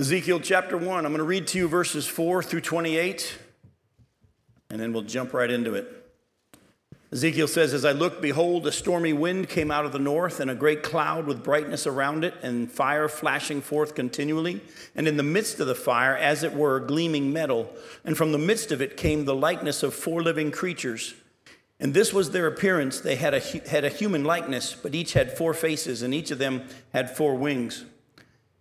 Ezekiel chapter 1, I'm going to read to you verses 4 through 28, and then we'll jump right into it. Ezekiel says, As I looked, behold, a stormy wind came out of the north, and a great cloud with brightness around it, and fire flashing forth continually. And in the midst of the fire, as it were, gleaming metal. And from the midst of it came the likeness of four living creatures. And this was their appearance. They had a, had a human likeness, but each had four faces, and each of them had four wings.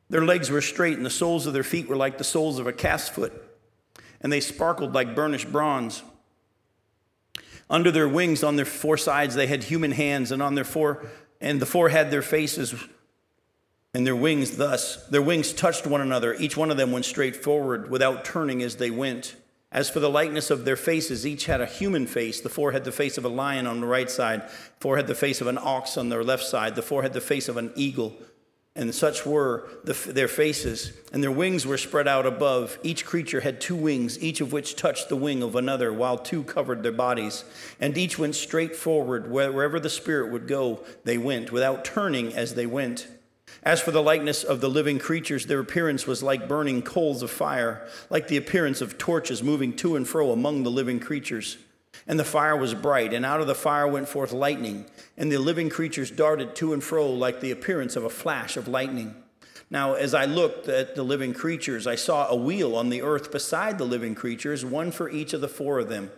Their legs were straight, and the soles of their feet were like the soles of a cast foot, and they sparkled like burnished bronze. Under their wings, on their four sides, they had human hands, and on their four and the four had their faces and their wings thus. Their wings touched one another. Each one of them went straight forward without turning as they went. As for the likeness of their faces, each had a human face. The four had the face of a lion on the right side, four had the face of an ox on their left side, the four had the face of an eagle and such were the, their faces, and their wings were spread out above. Each creature had two wings, each of which touched the wing of another, while two covered their bodies. And each went straight forward. Wherever the Spirit would go, they went, without turning as they went. As for the likeness of the living creatures, their appearance was like burning coals of fire, like the appearance of torches moving to and fro among the living creatures. And the fire was bright, and out of the fire went forth lightning, and the living creatures darted to and fro like the appearance of a flash of lightning. Now, as I looked at the living creatures, I saw a wheel on the earth beside the living creatures, one for each of the four of them.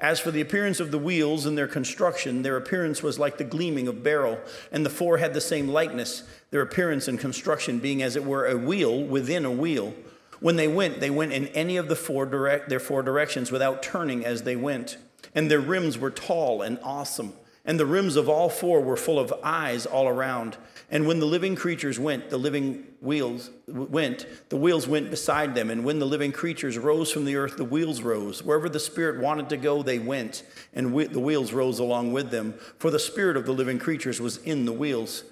As for the appearance of the wheels and their construction, their appearance was like the gleaming of beryl, and the four had the same likeness, their appearance and construction being as it were a wheel within a wheel. When they went, they went in any of the four direct, their four directions without turning as they went and their rims were tall and awesome. And the rims of all four were full of eyes all around. And when the living creatures went, the living wheels went, the wheels went beside them. And when the living creatures rose from the earth, the wheels rose. Wherever the Spirit wanted to go, they went, and the wheels rose along with them. For the Spirit of the living creatures was in the wheels.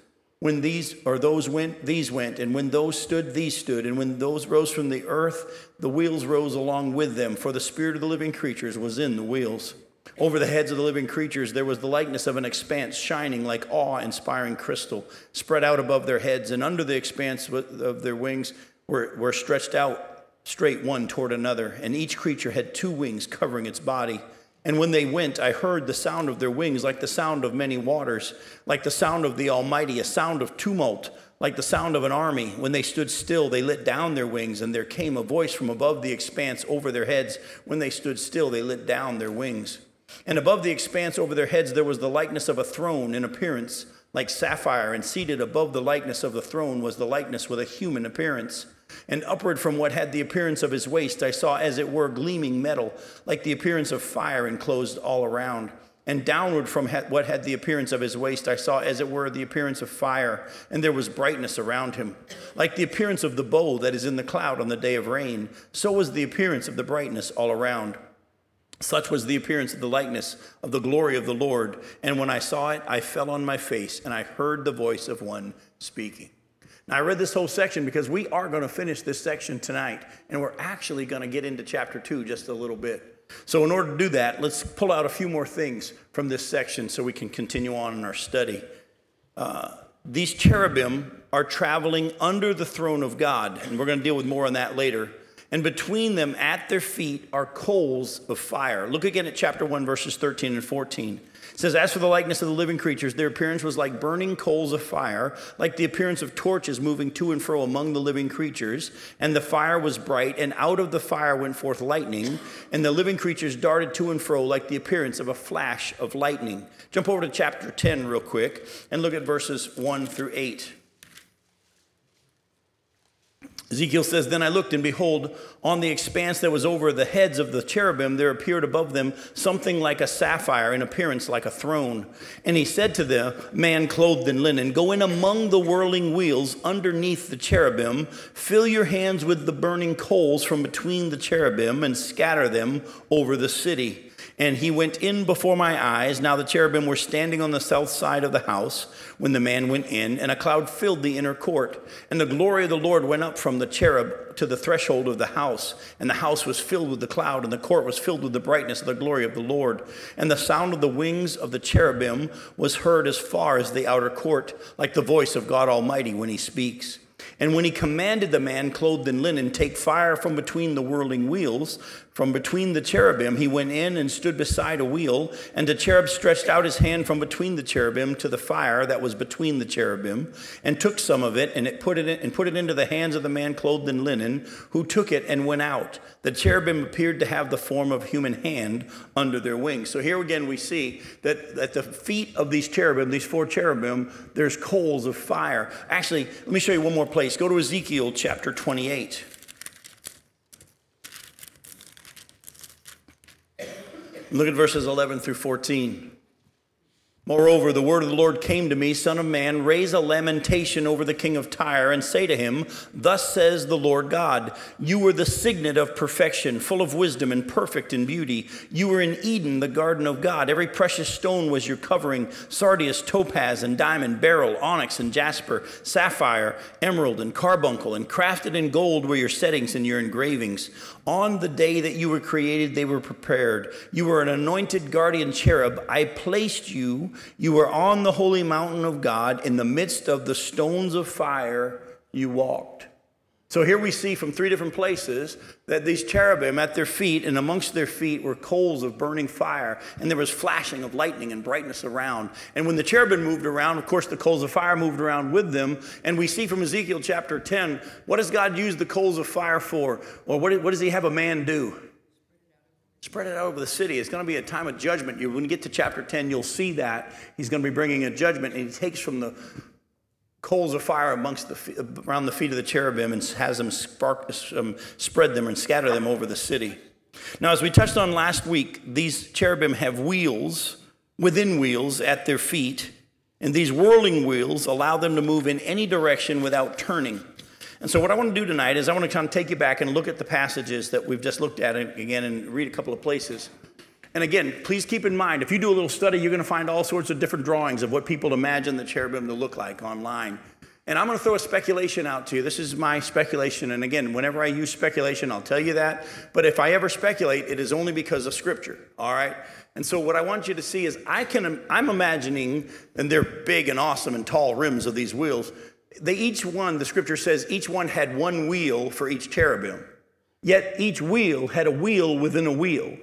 When these or those went, these went, and when those stood, these stood, and when those rose from the earth, the wheels rose along with them. For the Spirit of the living creatures was in the wheels. Over the heads of the living creatures, there was the likeness of an expanse shining like awe inspiring crystal, spread out above their heads, and under the expanse of their wings were, were stretched out straight one toward another. And each creature had two wings covering its body. And when they went, I heard the sound of their wings like the sound of many waters, like the sound of the Almighty, a sound of tumult, like the sound of an army. When they stood still, they let down their wings, and there came a voice from above the expanse over their heads. When they stood still, they let down their wings. And above the expanse over their heads there was the likeness of a throne in appearance, like sapphire, and seated above the likeness of the throne was the likeness with a human appearance. And upward from what had the appearance of his waist, I saw as it were gleaming metal, like the appearance of fire enclosed all around. And downward from what had the appearance of his waist, I saw as it were the appearance of fire, and there was brightness around him. Like the appearance of the bow that is in the cloud on the day of rain, so was the appearance of the brightness all around. Such was the appearance of the likeness of the glory of the Lord. And when I saw it, I fell on my face, and I heard the voice of one speaking. Now, I read this whole section because we are going to finish this section tonight, and we're actually going to get into chapter two just a little bit. So, in order to do that, let's pull out a few more things from this section so we can continue on in our study. Uh, these cherubim are traveling under the throne of God, and we're going to deal with more on that later and between them at their feet are coals of fire. Look again at chapter 1, verses 13 and 14. It says, As for the likeness of the living creatures, their appearance was like burning coals of fire, like the appearance of torches moving to and fro among the living creatures. And the fire was bright, and out of the fire went forth lightning, and the living creatures darted to and fro like the appearance of a flash of lightning. Jump over to chapter 10 real quick and look at verses 1 through 8. Ezekiel says, Then I looked, and behold, on the expanse that was over the heads of the cherubim, there appeared above them something like a sapphire, in appearance like a throne. And he said to the man clothed in linen, Go in among the whirling wheels underneath the cherubim, fill your hands with the burning coals from between the cherubim, and scatter them over the city. And he went in before my eyes. Now the cherubim were standing on the south side of the house when the man went in, and a cloud filled the inner court. And the glory of the Lord went up from the cherub to the threshold of the house. And the house was filled with the cloud, and the court was filled with the brightness of the glory of the Lord. And the sound of the wings of the cherubim was heard as far as the outer court, like the voice of God Almighty when he speaks. And when he commanded the man clothed in linen, take fire from between the whirling wheels, from between the cherubim, he went in and stood beside a wheel, and the cherub stretched out his hand from between the cherubim to the fire that was between the cherubim, and took some of it, and it put it in, and put it into the hands of the man clothed in linen, who took it and went out. The cherubim appeared to have the form of human hand under their wings. So here again we see that at the feet of these cherubim, these four cherubim, there's coals of fire. Actually, let me show you one more place. Go to Ezekiel chapter 28. Look at verses 11 through 14. Moreover, the word of the Lord came to me, Son of man, raise a lamentation over the king of Tyre, and say to him, Thus says the Lord God, You were the signet of perfection, full of wisdom and perfect in beauty. You were in Eden, the garden of God. Every precious stone was your covering sardius, topaz, and diamond, beryl, onyx, and jasper, sapphire, emerald, and carbuncle, and crafted in gold were your settings and your engravings. On the day that you were created, they were prepared. You were an anointed guardian cherub. I placed you. You were on the holy mountain of God. In the midst of the stones of fire, you walked. So here we see from three different places that these cherubim at their feet and amongst their feet were coals of burning fire, and there was flashing of lightning and brightness around. And when the cherubim moved around, of course, the coals of fire moved around with them. And we see from Ezekiel chapter 10, what does God use the coals of fire for? Or what, what does He have a man do? Spread it out over the city. It's going to be a time of judgment. You when you get to chapter 10, you'll see that. He's going to be bringing a judgment, and He takes from the coals of fire amongst the, around the feet of the cherubim and has them spark, um, spread them and scatter them over the city. Now, as we touched on last week, these cherubim have wheels within wheels at their feet, and these whirling wheels allow them to move in any direction without turning. And so, what I want to do tonight is I want to kind of take you back and look at the passages that we've just looked at again and read a couple of places. And again, please keep in mind, if you do a little study, you're going to find all sorts of different drawings of what people imagine the cherubim to look like online. And I'm going to throw a speculation out to you. This is my speculation. And again, whenever I use speculation, I'll tell you that. But if I ever speculate, it is only because of scripture. All right? And so what I want you to see is I can I'm imagining, and they're big and awesome and tall rims of these wheels. They each one, the scripture says, each one had one wheel for each cherubim. Yet each wheel had a wheel within a wheel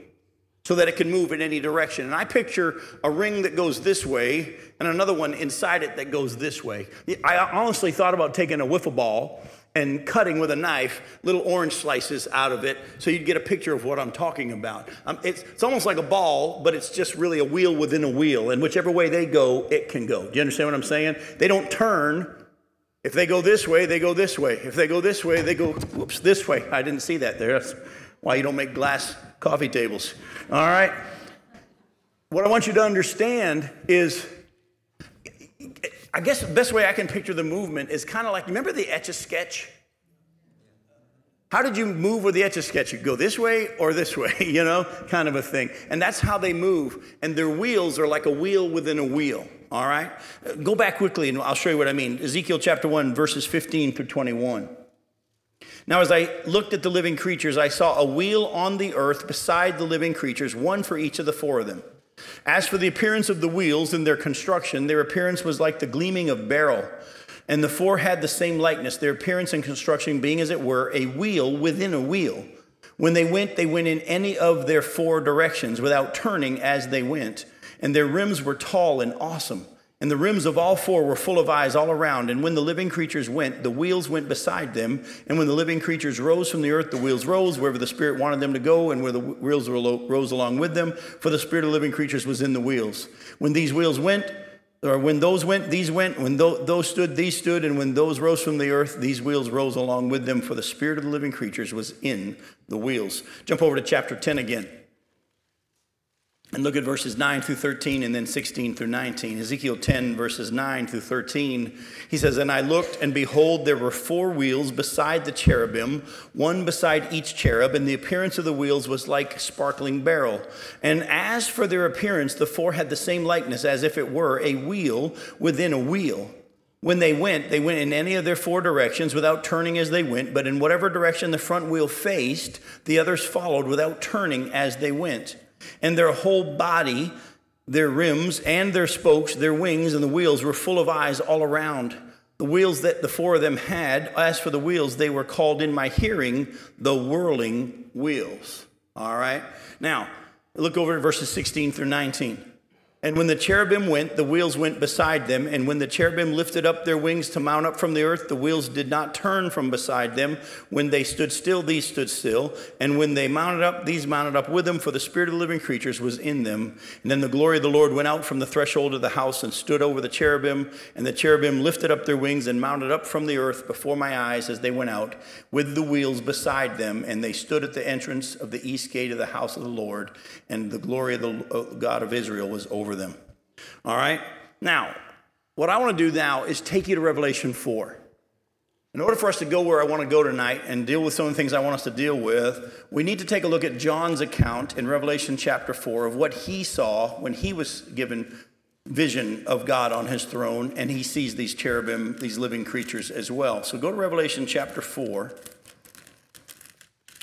so that it can move in any direction. And I picture a ring that goes this way and another one inside it that goes this way. I honestly thought about taking a wiffle ball and cutting with a knife little orange slices out of it so you'd get a picture of what I'm talking about. Um, it's, it's almost like a ball, but it's just really a wheel within a wheel. And whichever way they go, it can go. Do you understand what I'm saying? They don't turn. If they go this way, they go this way. If they go this way, they go, whoops, this way. I didn't see that there. That's why you don't make glass coffee tables. All right? What I want you to understand is I guess the best way I can picture the movement is kind of like remember the etch a sketch? How did you move with the etch a sketch? You go this way or this way, you know, kind of a thing. And that's how they move. And their wheels are like a wheel within a wheel. All right? Go back quickly and I'll show you what I mean. Ezekiel chapter 1, verses 15 through 21. Now, as I looked at the living creatures, I saw a wheel on the earth beside the living creatures, one for each of the four of them. As for the appearance of the wheels and their construction, their appearance was like the gleaming of beryl. And the four had the same likeness, their appearance and construction being, as it were, a wheel within a wheel. When they went, they went in any of their four directions without turning as they went. And their rims were tall and awesome. And the rims of all four were full of eyes all around. And when the living creatures went, the wheels went beside them. And when the living creatures rose from the earth, the wheels rose wherever the Spirit wanted them to go, and where the wheels rose along with them. For the Spirit of living creatures was in the wheels. When these wheels went, or when those went, these went. When those stood, these stood. And when those rose from the earth, these wheels rose along with them. For the Spirit of the living creatures was in the wheels. Jump over to chapter 10 again. And look at verses 9 through 13 and then 16 through 19. Ezekiel 10, verses 9 through 13. He says, And I looked, and behold, there were four wheels beside the cherubim, one beside each cherub, and the appearance of the wheels was like sparkling beryl. And as for their appearance, the four had the same likeness, as if it were a wheel within a wheel. When they went, they went in any of their four directions without turning as they went, but in whatever direction the front wheel faced, the others followed without turning as they went and their whole body, their rims and their spokes, their wings and the wheels were full of eyes all around. the wheels that the four of them had, as for the wheels, they were called in my hearing the whirling wheels. All right? Now, look over at verses 16 through 19. And when the cherubim went, the wheels went beside them. And when the cherubim lifted up their wings to mount up from the earth, the wheels did not turn from beside them. When they stood still, these stood still. And when they mounted up, these mounted up with them, for the spirit of the living creatures was in them. And then the glory of the Lord went out from the threshold of the house and stood over the cherubim. And the cherubim lifted up their wings and mounted up from the earth before my eyes as they went out, with the wheels beside them. And they stood at the entrance of the east gate of the house of the Lord. And the glory of the uh, God of Israel was over over them. All right? Now, what I want to do now is take you to Revelation 4. In order for us to go where I want to go tonight and deal with some of the things I want us to deal with, we need to take a look at John's account in Revelation chapter 4 of what he saw when he was given vision of God on his throne and he sees these cherubim, these living creatures as well. So go to Revelation chapter 4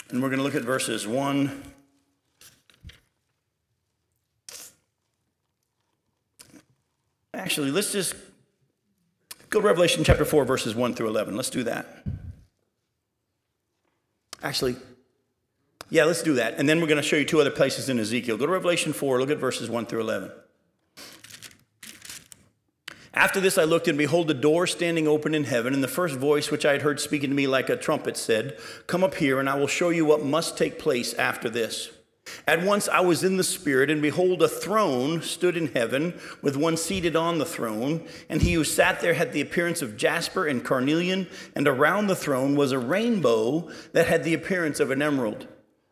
and we're going to look at verses 1 Actually, let's just go to Revelation chapter 4, verses 1 through 11. Let's do that. Actually, yeah, let's do that. And then we're going to show you two other places in Ezekiel. Go to Revelation 4, look at verses 1 through 11. After this, I looked, and behold, a door standing open in heaven. And the first voice which I had heard speaking to me like a trumpet said, Come up here, and I will show you what must take place after this. At once I was in the Spirit, and behold, a throne stood in heaven, with one seated on the throne. And he who sat there had the appearance of jasper and carnelian, and around the throne was a rainbow that had the appearance of an emerald.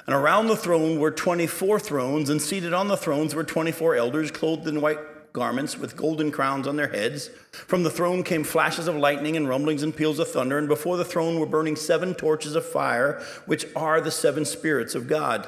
And around the throne were 24 thrones, and seated on the thrones were 24 elders, clothed in white garments with golden crowns on their heads. From the throne came flashes of lightning and rumblings and peals of thunder, and before the throne were burning seven torches of fire, which are the seven spirits of God.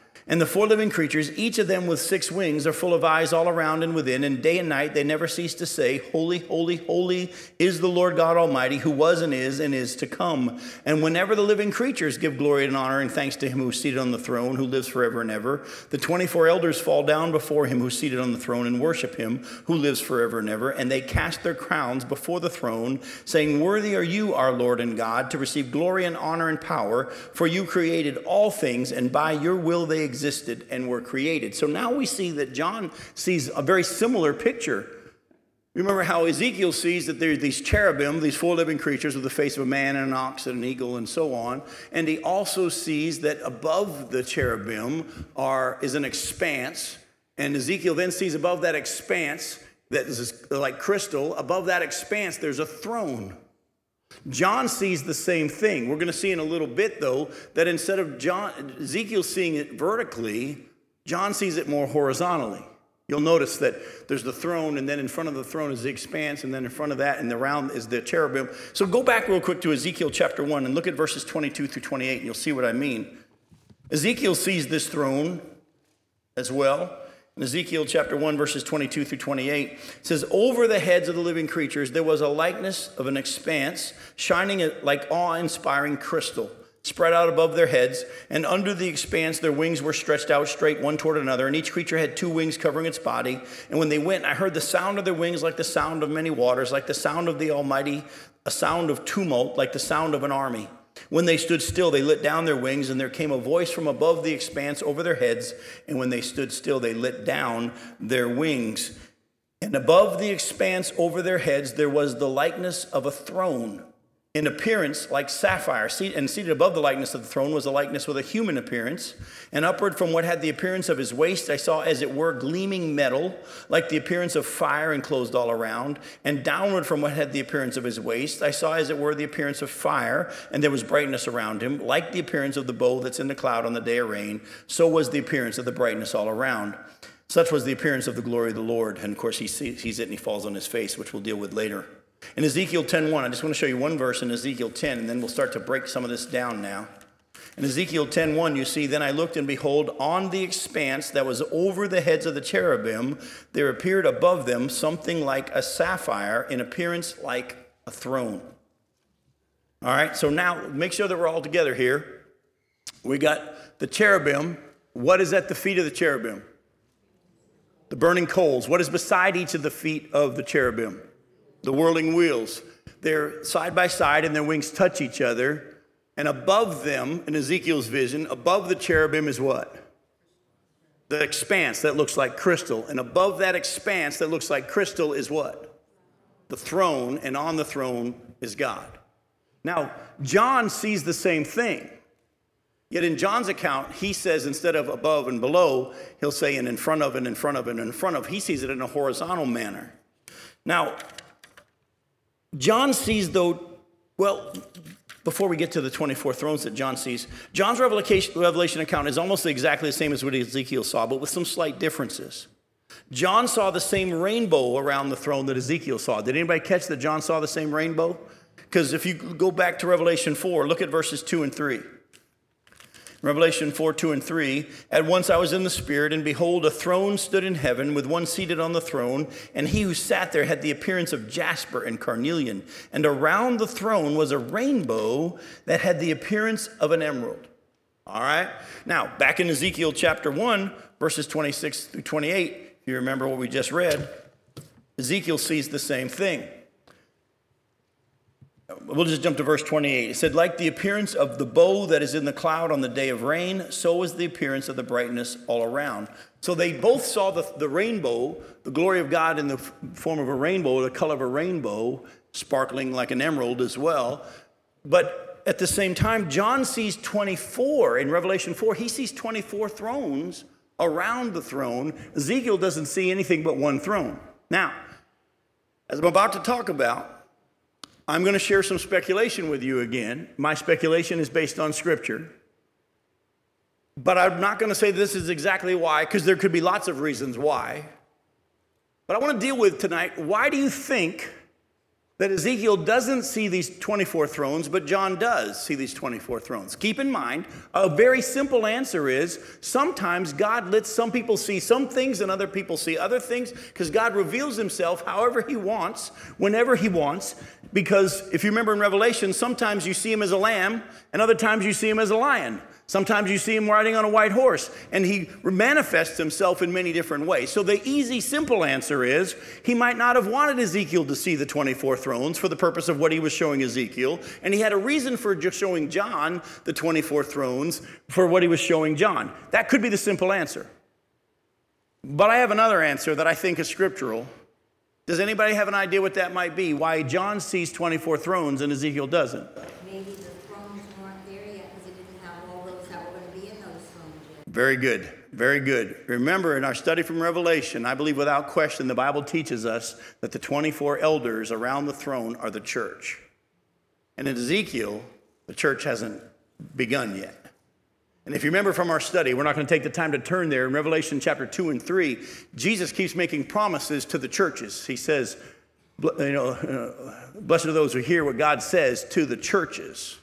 And the four living creatures, each of them with six wings, are full of eyes all around and within, and day and night they never cease to say, Holy, holy, holy is the Lord God Almighty, who was and is and is to come. And whenever the living creatures give glory and honor and thanks to him who is seated on the throne, who lives forever and ever, the 24 elders fall down before him who is seated on the throne and worship him who lives forever and ever. And they cast their crowns before the throne, saying, Worthy are you, our Lord and God, to receive glory and honor and power, for you created all things, and by your will they existed and were created. So now we see that John sees a very similar picture. Remember how Ezekiel sees that there's these cherubim, these four living creatures with the face of a man and an ox and an eagle and so on. And he also sees that above the cherubim are, is an expanse. And Ezekiel then sees above that expanse that is like crystal, above that expanse, there's a throne. John sees the same thing. We're going to see in a little bit, though, that instead of John, Ezekiel seeing it vertically, John sees it more horizontally. You'll notice that there's the throne, and then in front of the throne is the expanse, and then in front of that and the round is the cherubim. So go back real quick to Ezekiel chapter 1 and look at verses 22 through 28, and you'll see what I mean. Ezekiel sees this throne as well. In Ezekiel chapter 1, verses 22 through 28, says, Over the heads of the living creatures there was a likeness of an expanse, shining like awe inspiring crystal, spread out above their heads. And under the expanse their wings were stretched out straight one toward another, and each creature had two wings covering its body. And when they went, I heard the sound of their wings like the sound of many waters, like the sound of the Almighty, a sound of tumult, like the sound of an army. When they stood still, they lit down their wings, and there came a voice from above the expanse over their heads. And when they stood still, they lit down their wings. And above the expanse over their heads, there was the likeness of a throne in appearance like sapphire, and seated above the likeness of the throne was a likeness with a human appearance. And upward from what had the appearance of his waist, I saw as it were gleaming metal, like the appearance of fire enclosed all around. And downward from what had the appearance of his waist, I saw as it were the appearance of fire, and there was brightness around him, like the appearance of the bow that's in the cloud on the day of rain. So was the appearance of the brightness all around. Such was the appearance of the glory of the Lord. And of course, he sees it and he falls on his face, which we'll deal with later. In Ezekiel 10:1, I just want to show you one verse in Ezekiel 10, and then we'll start to break some of this down now. In Ezekiel 10:1 you see then I looked and behold on the expanse that was over the heads of the cherubim there appeared above them something like a sapphire in appearance like a throne. All right, so now make sure that we're all together here. We got the cherubim. What is at the feet of the cherubim? The burning coals. What is beside each of the feet of the cherubim? The whirling wheels. They're side by side and their wings touch each other. And above them, in Ezekiel's vision, above the cherubim is what? The expanse that looks like crystal. And above that expanse that looks like crystal is what? The throne. And on the throne is God. Now, John sees the same thing. Yet in John's account, he says instead of above and below, he'll say and in front of and in front of and in front of. He sees it in a horizontal manner. Now, John sees, though, well, before we get to the 24 thrones that John sees, John's revelation, account is almost exactly the same as what Ezekiel saw, but with some slight differences. John saw the same rainbow around the throne that Ezekiel saw. Did anybody catch that John saw the same rainbow? Because if you go back to Revelation 4, look at verses 2 and 3. Revelation 4 2 and 3. At once I was in the Spirit, and behold, a throne stood in heaven with one seated on the throne, and he who sat there had the appearance of jasper and carnelian. And around the throne was a rainbow that had the appearance of an emerald. All right? Now, back in Ezekiel chapter 1, verses 26 through 28, if you remember what we just read, Ezekiel sees the same thing. We'll just jump to verse 28. It said, Like the appearance of the bow that is in the cloud on the day of rain, so is the appearance of the brightness all around. So they both saw the, the rainbow, the glory of God in the form of a rainbow, the color of a rainbow, sparkling like an emerald as well. But at the same time, John sees 24 in Revelation 4. He sees 24 thrones around the throne. Ezekiel doesn't see anything but one throne. Now, as I'm about to talk about, I'm going to share some speculation with you again. My speculation is based on scripture. But I'm not going to say this is exactly why, because there could be lots of reasons why. But I want to deal with tonight why do you think that Ezekiel doesn't see these 24 thrones, but John does see these 24 thrones. Keep in mind, a very simple answer is sometimes God lets some people see some things and other people see other things because God reveals himself however he wants, whenever he wants. Because if you remember in Revelation, sometimes you see him as a lamb and other times you see him as a lion. Sometimes you see him riding on a white horse, and he manifests himself in many different ways. So, the easy, simple answer is he might not have wanted Ezekiel to see the 24 thrones for the purpose of what he was showing Ezekiel, and he had a reason for just showing John the 24 thrones for what he was showing John. That could be the simple answer. But I have another answer that I think is scriptural. Does anybody have an idea what that might be? Why John sees 24 thrones and Ezekiel doesn't? Very good. Very good. Remember, in our study from Revelation, I believe without question, the Bible teaches us that the 24 elders around the throne are the church. And in Ezekiel, the church hasn't begun yet. And if you remember from our study, we're not going to take the time to turn there. In Revelation chapter 2 and 3, Jesus keeps making promises to the churches. He says, you know, uh, blessed are those who hear what God says to the churches.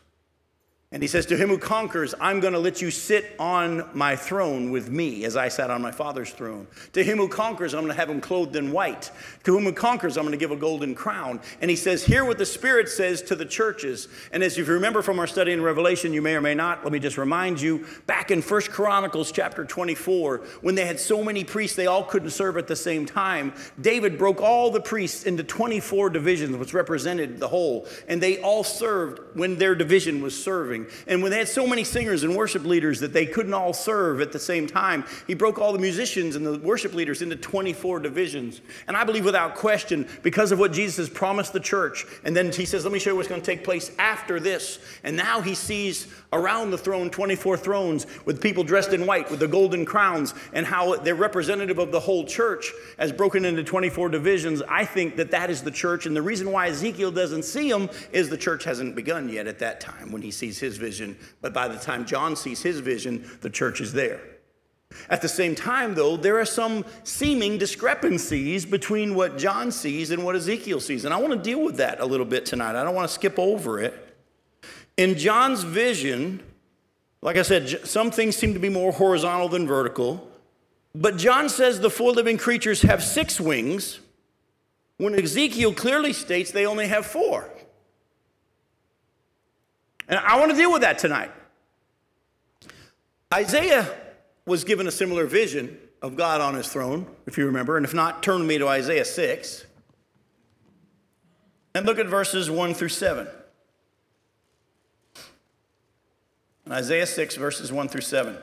And he says, To him who conquers, I'm going to let you sit on my throne with me as I sat on my father's throne. To him who conquers, I'm going to have him clothed in white. To whom who conquers, I'm going to give a golden crown. And he says, Hear what the Spirit says to the churches. And as you remember from our study in Revelation, you may or may not, let me just remind you back in First Chronicles chapter 24, when they had so many priests, they all couldn't serve at the same time, David broke all the priests into 24 divisions, which represented the whole. And they all served when their division was serving serving. And when they had so many singers and worship leaders that they couldn't all serve at the same time, he broke all the musicians and the worship leaders into 24 divisions. And I believe without question, because of what Jesus has promised the church, and then he says, Let me show you what's going to take place after this. And now he sees around the throne 24 thrones with people dressed in white with the golden crowns, and how they're representative of the whole church as broken into 24 divisions. I think that that is the church. And the reason why Ezekiel doesn't see them is the church hasn't begun yet at that time when he sees his vision, but by the time John sees his vision, the church is there. At the same time, though, there are some seeming discrepancies between what John sees and what Ezekiel sees. And I want to deal with that a little bit tonight. I don't want to skip over it. In John's vision, Like I said, some things seem to be more horizontal than vertical. But John says the four living creatures have six wings, when Ezekiel clearly states they only have four. And I want to deal with that tonight. Isaiah was given a similar vision of God on his throne, if you remember. And if not, turn me to Isaiah 6. And look at verses 1 through 7. Isaiah 6, verses 1 through 7.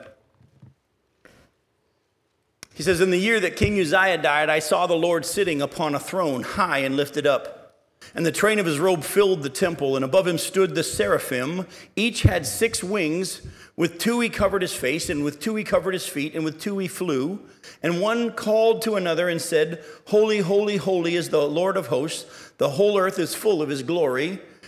He says, In the year that King Uzziah died, I saw the Lord sitting upon a throne, high and lifted up. And the train of his robe filled the temple, and above him stood the seraphim. Each had six wings. With two he covered his face, and with two he covered his feet, and with two he flew. And one called to another and said, Holy, holy, holy is the Lord of hosts. The whole earth is full of his glory.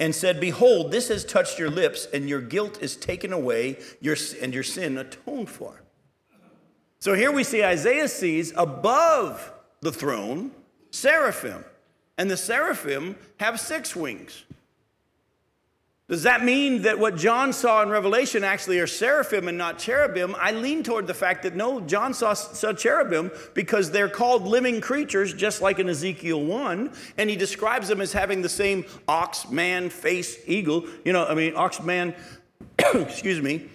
and said, Behold, this has touched your lips, and your guilt is taken away, your, and your sin atoned for. So here we see Isaiah sees above the throne seraphim, and the seraphim have six wings. Does that mean that what John saw in Revelation actually are seraphim and not cherubim? I lean toward the fact that no, John saw, saw cherubim because they're called living creatures, just like in Ezekiel 1, and he describes them as having the same ox, man, face, eagle. You know, I mean, ox, man, excuse me,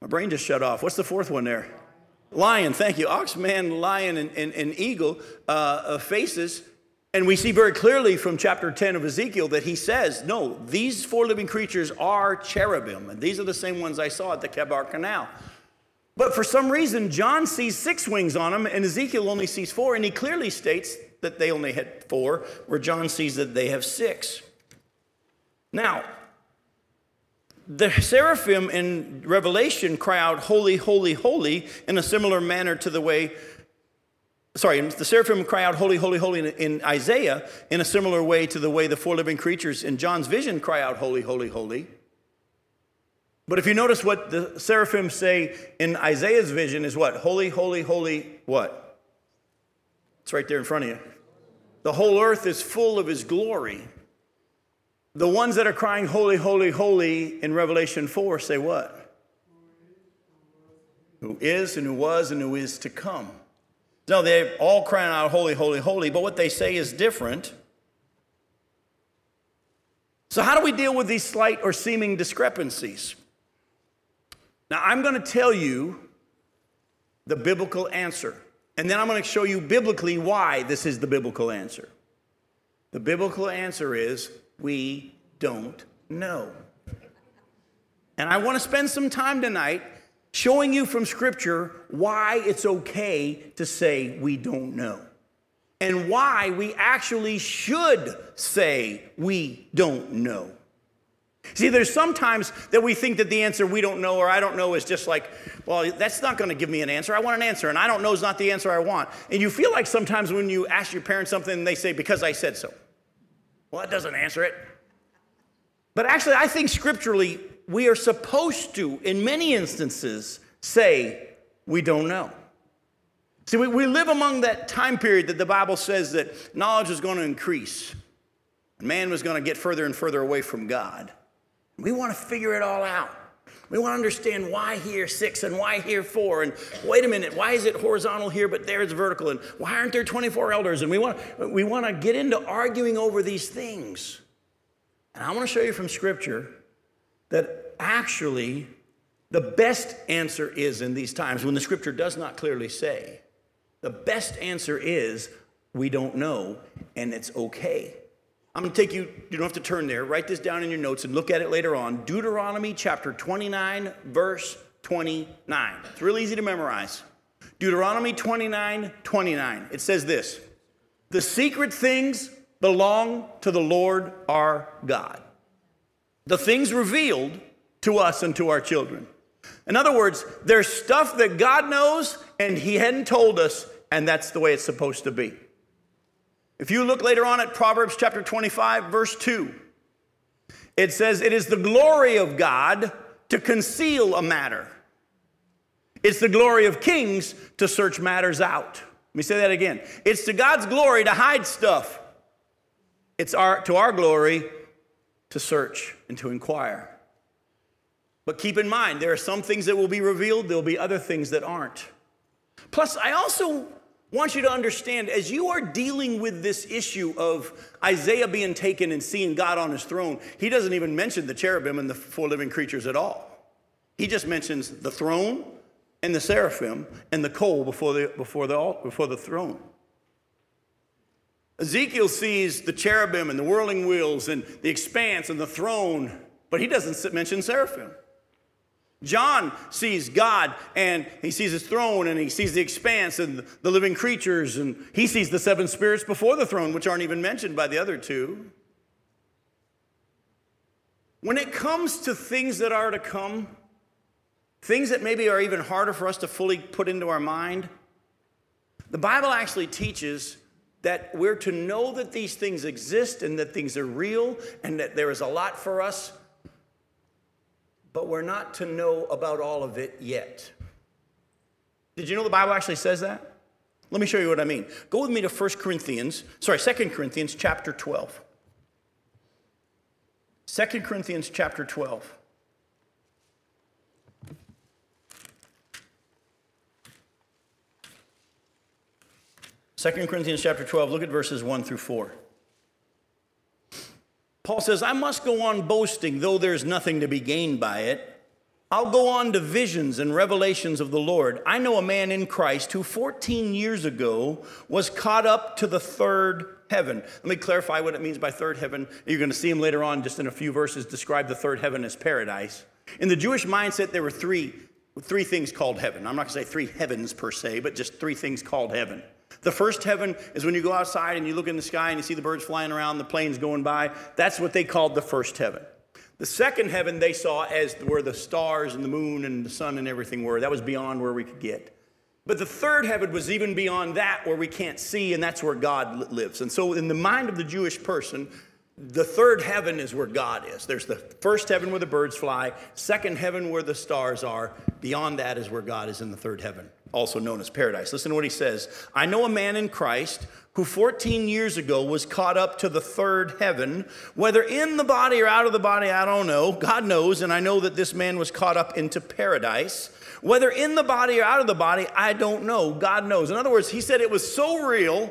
my brain just shut off. What's the fourth one there? Lion, thank you. Ox, man, lion, and, and, and eagle uh, uh, faces and we see very clearly from chapter 10 of Ezekiel that he says, no, these four living creatures are cherubim. And these are the same ones I saw at the Chebar Canal. But for some reason, John sees six wings on them, and Ezekiel only sees four. And he clearly states that they only had four, where John sees that they have six. Now, the seraphim in Revelation cry out, Holy, holy, holy, in a similar manner to the way sorry, the seraphim cry out, Holy, holy, holy in, Isaiah in a similar way to the way the four living creatures in John's vision cry out, Holy, holy, holy. But if you notice what the seraphim say in Isaiah's vision is what? Holy, holy, holy, what? It's right there in front of you. The whole earth is full of his glory. The ones that are crying, Holy, holy, holy in Revelation 4 say what? Who is and who was and who is to come. No, they're all crying out, Holy, holy, holy, but what they say is different. So, how do we deal with these slight or seeming discrepancies? Now, I'm going to tell you the biblical answer, and then I'm going to show you biblically why this is the biblical answer. The biblical answer is we don't know. And I want to spend some time tonight showing you from Scripture why it's okay to say we don't know and why we actually should say we don't know. See, there's sometimes that we think that the answer we don't know or I don't know is just like, well, that's not going to give me an answer. I want an answer, and I don't know is not the answer I want. And you feel like sometimes when you ask your parents something they say, because I said so. Well, that doesn't answer it. But actually, I think scripturally, we are supposed to, in many instances, say we don't know. See, we, we live among that time period that the Bible says that knowledge is going to increase. Man was going to get further and further away from God. We want to figure it all out. We want to understand why here six and why here four. And wait a minute, why is it horizontal here, but there it's vertical? And why aren't there 24 elders? And we want, we want to get into arguing over these things. And I want to show you from Scripture that actually the best answer is in these times when the scripture does not clearly say, the best answer is we don't know and it's okay. I'm going to take you, you don't have to turn there, write this down in your notes and look at it later on. Deuteronomy chapter 29, verse 29. It's real easy to memorize. Deuteronomy 29, 29. It says this The secret things belong to the Lord our God. The things revealed to us and to our children. In other words, there's stuff that God knows and He hadn't told us, and that's the way it's supposed to be. If you look later on at Proverbs chapter 25, verse 2, it says, It is the glory of God to conceal a matter. It's the glory of kings to search matters out. Let me say that again. It's to God's glory to hide stuff. It's our, to our glory to search and to inquire. But keep in mind, there are some things that will be revealed, there will be other things that aren't. Plus, I also want you to understand as you are dealing with this issue of Isaiah being taken and seeing God on his throne, he doesn't even mention the cherubim and the four living creatures at all. He just mentions the throne and the seraphim and the coal before the, before the, before the throne. Ezekiel sees the cherubim and the whirling wheels and the expanse and the throne, but he doesn't mention seraphim. John sees God and he sees his throne and he sees the expanse and the living creatures and he sees the seven spirits before the throne, which aren't even mentioned by the other two. When it comes to things that are to come, things that maybe are even harder for us to fully put into our mind, the Bible actually teaches that we're to know that these things exist and that things are real and that there is a lot for us but we're not to know about all of it yet. Did you know the Bible actually says that? Let me show you what I mean. Go with me to 1 Corinthians, sorry, 2 Corinthians chapter 12. 2 Corinthians chapter 12. Second Corinthians chapter 12, look at verses 1 through 4. Paul says, I must go on boasting, though there's nothing to be gained by it. I'll go on to visions and revelations of the Lord. I know a man in Christ who 14 years ago was caught up to the third heaven. Let me clarify what it means by third heaven. You're going to see him later on, just in a few verses, describe the third heaven as paradise. In the Jewish mindset, there were three, three things called heaven. I'm not going to say three heavens per se, but just three things called heaven. The first heaven is when you go outside and you look in the sky and you see the birds flying around, the planes going by. That's what they called the first heaven. The second heaven they saw as where the stars and the moon and the sun and everything were. That was beyond where we could get. But the third heaven was even beyond that where we can't see, and that's where God lives. And so, in the mind of the Jewish person, the third heaven is where God is. There's the first heaven where the birds fly, second heaven where the stars are. Beyond that is where God is in the third heaven also known as paradise. Listen to what he says I know a man in Christ who 14 years ago was caught up to the third heaven, whether in the body or out of the body, I don't know. God knows, and I know that this man was caught up into paradise. Whether in the body or out of the body, I don't know. God knows. In other words, he said it was so real.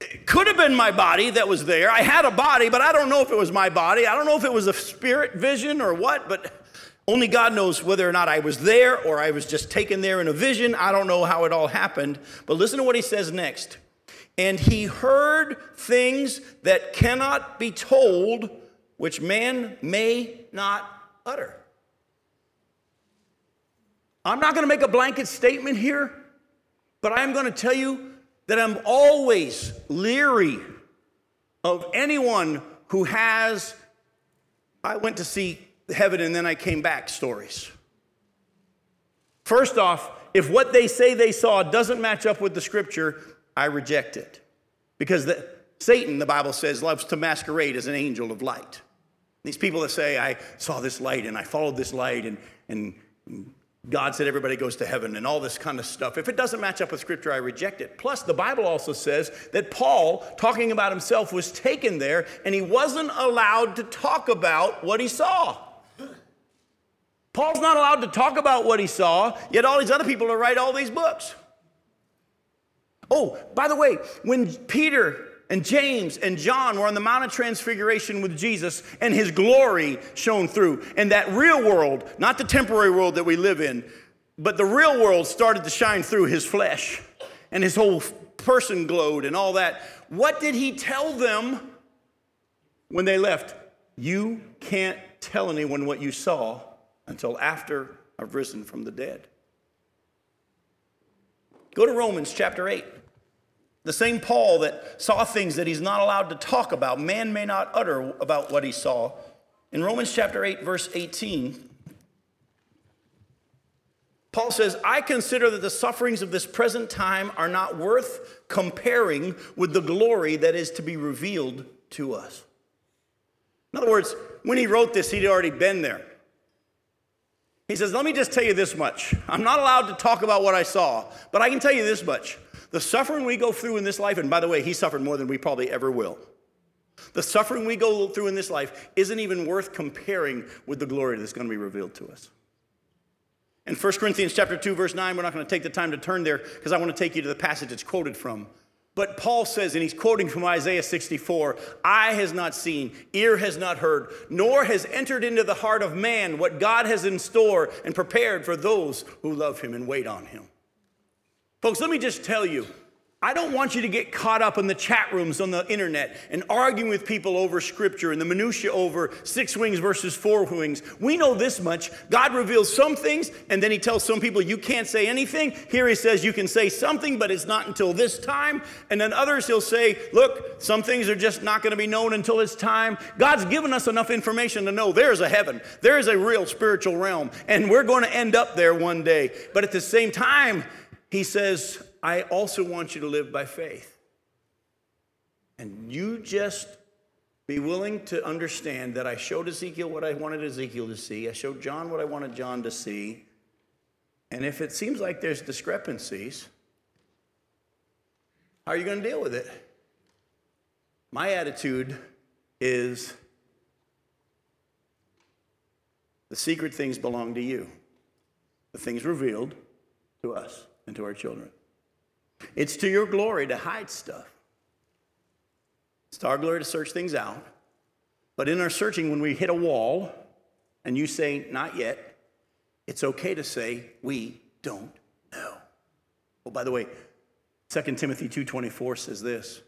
It could have been my body that was there. I had a body, but I don't know if it was my body. I don't know if it was a spirit vision or what, but only God knows whether or not I was there or I was just taken there in a vision. I don't know how it all happened. But listen to what he says next. And he heard things that cannot be told, which man may not utter. I'm not going to make a blanket statement here, but I'm going to tell you that I'm always leery of anyone who has. I went to see heaven and then I came back stories. First off, if what they say they saw doesn't match up with the scripture, I reject it. Because the, Satan, the Bible says, loves to masquerade as an angel of light. These people that say, I saw this light and I followed this light and, and God said everybody goes to heaven and all this kind of stuff. If it doesn't match up with scripture, I reject it. Plus, the Bible also says that Paul, talking about himself, was taken there and he wasn't allowed to talk about what he saw. Paul's not allowed to talk about what he saw, yet all these other people are write all these books. Oh, by the way, when Peter and James and John were on the Mount of Transfiguration with Jesus and his glory shone through, and that real world, not the temporary world that we live in, but the real world started to shine through his flesh and his whole person glowed and all that. What did he tell them when they left? You can't tell anyone what you saw until after I've risen from the dead. Go to Romans chapter 8. The same Paul that saw things that he's not allowed to talk about, man may not utter about what he saw. In Romans chapter 8, verse 18, Paul says, I consider that the sufferings of this present time are not worth comparing with the glory that is to be revealed to us. In other words, when he wrote this, he'd already been there. He says, Let me just tell you this much. I'm not allowed to talk about what I saw, but I can tell you this much. The suffering we go through in this life, and by the way, he suffered more than we probably ever will. The suffering we go through in this life isn't even worth comparing with the glory that's going to be revealed to us. In 1 Corinthians chapter 2 verse 9, we're not going to take the time to turn there because I want to take you to the passage it's quoted from. But Paul says, and he's quoting from Isaiah 64 Eye has not seen, ear has not heard, nor has entered into the heart of man what God has in store and prepared for those who love him and wait on him. Folks, let me just tell you I don't want you to get caught up in the chat rooms on the internet and arguing with people over scripture and the minutia over six wings versus four wings. We know this much. God reveals some things and then he tells some people you can't say anything. Here he says you can say something, but it's not until this time. And then others he'll say, look, some things are just not going to be known until it's time. God's given us enough information to know there's a heaven, there is a real spiritual realm, and we're going to end up there one day. But at the same time, he says, I also want you to live by faith. And you just be willing to understand that I showed Ezekiel what I wanted Ezekiel to see, I showed John what I wanted John to see. And if it seems like there's discrepancies, how are you going to deal with it? My attitude is the secret things belong to you, the things revealed to us and to our children. It's to your glory to hide stuff. It's to our glory to search things out. But in our searching, when we hit a wall and you say, not yet, it's okay to say, we don't know. Oh, by the way, 2 Timothy 2.24 says this,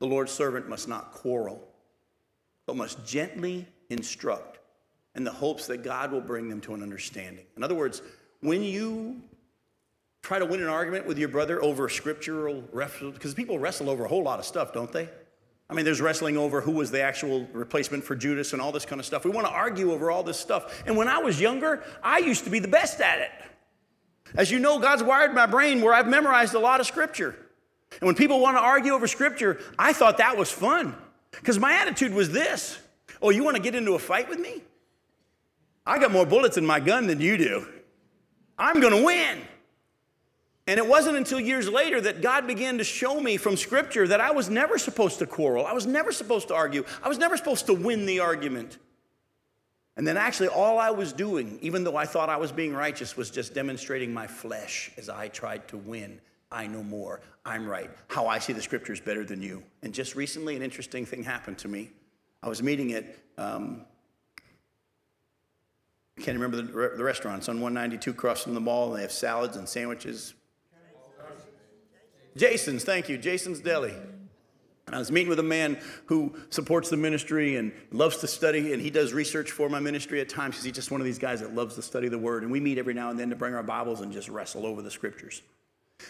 the Lord's servant must not quarrel, but must gently instruct in the hopes that God will bring them to an understanding. In other words, when you try to win an argument with your brother over a scriptural wrestle because people wrestle over a whole lot of stuff, don't they? I mean, there's wrestling over who was the actual replacement for Judas and all this kind of stuff. We want to argue over all this stuff. And when I was younger, I used to be the best at it. As you know, God's wired my brain where I've memorized a lot of scripture. And when people want to argue over scripture, I thought that was fun because my attitude was this Oh, you want to get into a fight with me? I got more bullets in my gun than you do. I'm going to win. And it wasn't until years later that God began to show me from Scripture that I was never supposed to quarrel. I was never supposed to argue. I was never supposed to win the argument. And then actually, all I was doing, even though I thought I was being righteous, was just demonstrating my flesh as I tried to win. I know more. I'm right. How I see the Scripture is better than you. And just recently, an interesting thing happened to me. I was meeting at, um, I can't remember the, the restaurant. It's on 192 across from the mall. They have salads and sandwiches, Jason's, thank you, Jason's Deli. I was meeting with a man who supports the ministry and loves to study, and he does research for my ministry at times because he's just one of these guys that loves to study the Word. And we meet every now and then to bring our Bibles and just wrestle over the Scriptures.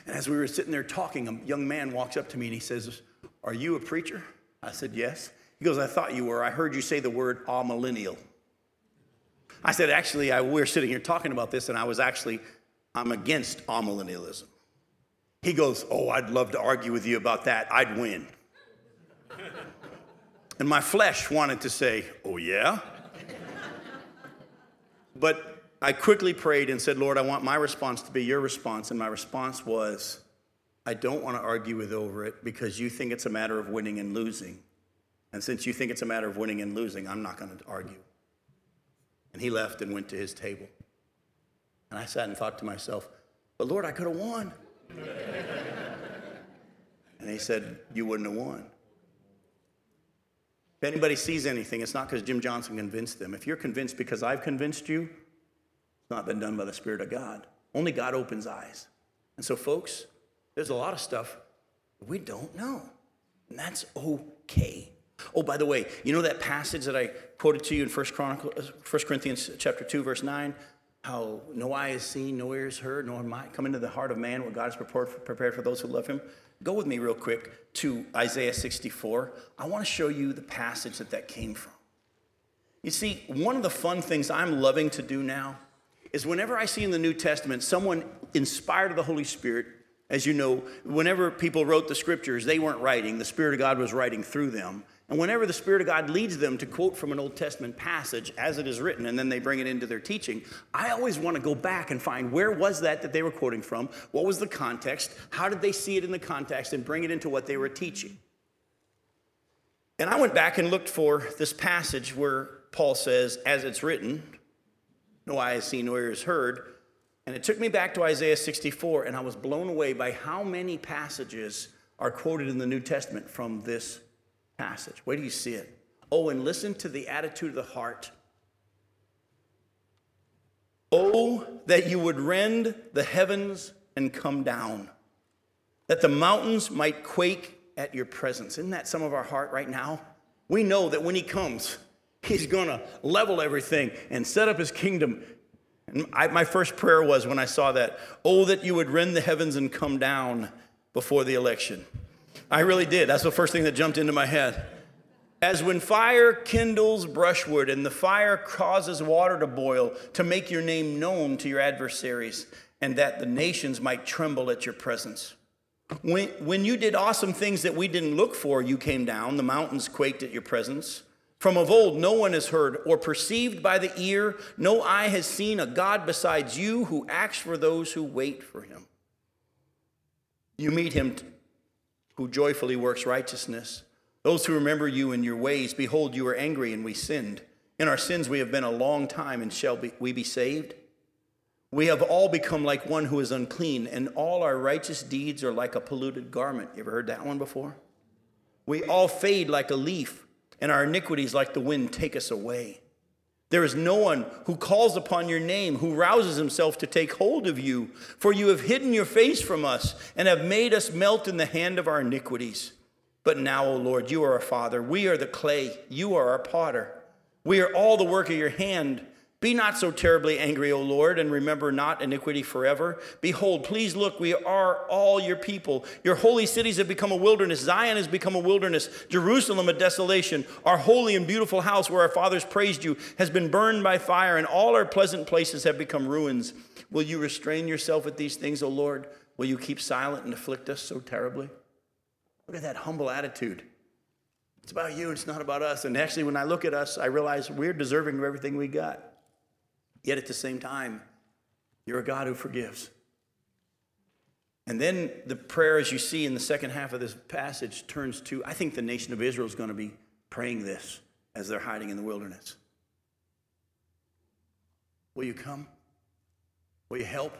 And as we were sitting there talking, a young man walks up to me and he says, Are you a preacher? I said, Yes. He goes, I thought you were. I heard you say the word amillennial. I said, Actually, I, we are sitting here talking about this, and I was actually, I'm against amillennialism. He goes, Oh, I'd love to argue with you about that. I'd win. and my flesh wanted to say, Oh, yeah? but I quickly prayed and said, Lord, I want my response to be your response. And my response was, I don't want to argue with over it because you think it's a matter of winning and losing. And since you think it's a matter of winning and losing, I'm not going to argue. And he left and went to his table. And I sat and thought to myself, but Lord, I could have won. And he said, You wouldn't have won. If anybody sees anything, it's not because Jim Johnson convinced them. If you're convinced because I've convinced you, it's not been done by the Spirit of God. Only God opens eyes. And so, folks, there's a lot of stuff we don't know. And that's okay. Oh, by the way, you know that passage that I quoted to you in 1 uh, Corinthians chapter 2, verse 9? How no eye has seen, no ear has heard, nor might come into the heart of man what God has prepared for, prepared for those who love him. Go with me real quick to Isaiah 64. I want to show you the passage that that came from. You see, one of the fun things I'm loving to do now is whenever I see in the New Testament someone inspired of the Holy Spirit, as you know, whenever people wrote the scriptures, they weren't writing, the Spirit of God was writing through them. And whenever the Spirit of God leads them to quote from an Old Testament passage as it is written, and then they bring it into their teaching, I always want to go back and find where was that that they were quoting from? What was the context? How did they see it in the context and bring it into what they were teaching? And I went back and looked for this passage where Paul says, as it's written, no eye has seen, no ear has heard. And it took me back to Isaiah 64, and I was blown away by how many passages are quoted in the New Testament from this passage. Where do you see it? Oh, and listen to the attitude of the heart. Oh, that you would rend the heavens and come down, that the mountains might quake at your presence. Isn't that some of our heart right now? We know that when He comes, He's going to level everything and set up His kingdom. And I, my first prayer was when I saw that, oh, that you would rend the heavens and come down before the election. I really did. That's the first thing that jumped into my head. As when fire kindles brushwood and the fire causes water to boil to make your name known to your adversaries, and that the nations might tremble at your presence. When, when you did awesome things that we didn't look for, you came down. The mountains quaked at your presence. From of old, no one has heard or perceived by the ear, no eye has seen a God besides you who acts for those who wait for him. You meet him who joyfully works righteousness. Those who remember you in your ways, behold, you are angry and we sinned. In our sins we have been a long time, and shall be, we be saved? We have all become like one who is unclean, and all our righteous deeds are like a polluted garment. You ever heard that one before? We all fade like a leaf, and our iniquities, like the wind, take us away. There is no one who calls upon your name, who rouses himself to take hold of you, for you have hidden your face from us and have made us melt in the hand of our iniquities. But now, O Lord, you are our Father. We are the clay, you are our potter. We are all the work of your hand. Be not so terribly angry, O Lord, and remember not iniquity forever. Behold, please look, we are all your people. Your holy cities have become a wilderness. Zion has become a wilderness. Jerusalem a desolation. Our holy and beautiful house where our fathers praised you has been burned by fire, and all our pleasant places have become ruins. Will you restrain yourself at these things, O Lord? Will you keep silent and afflict us so terribly? Look at that humble attitude. It's about you, it's not about us. And actually, when I look at us, I realize we're deserving of everything we got. Yet at the same time, you're a God who forgives. And then the prayer, as you see in the second half of this passage, turns to I think the nation of Israel is going to be praying this as they're hiding in the wilderness. Will you come? Will you help?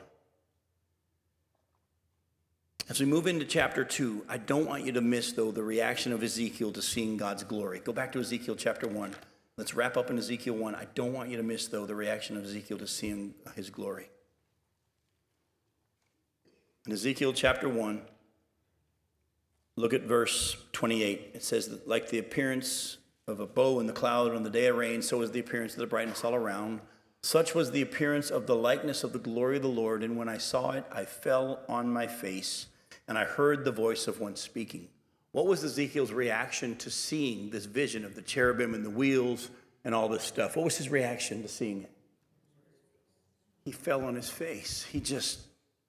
As we move into chapter 2, I don't want you to miss, though, the reaction of Ezekiel to seeing God's glory. Go back to Ezekiel chapter 1. Let's wrap up in Ezekiel 1. I don't want you to miss, though, the reaction of Ezekiel to seeing his glory. In Ezekiel chapter 1, look at verse 28. It says, like the appearance of a bow in the cloud on the day of rain, so was the appearance of the brightness all around. Such was the appearance of the likeness of the glory of the Lord. And when I saw it, I fell on my face, and I heard the voice of one speaking. What was Ezekiel's reaction to seeing this vision of the cherubim and the wheels and all this stuff? What was his reaction to seeing it? He fell on his face. He just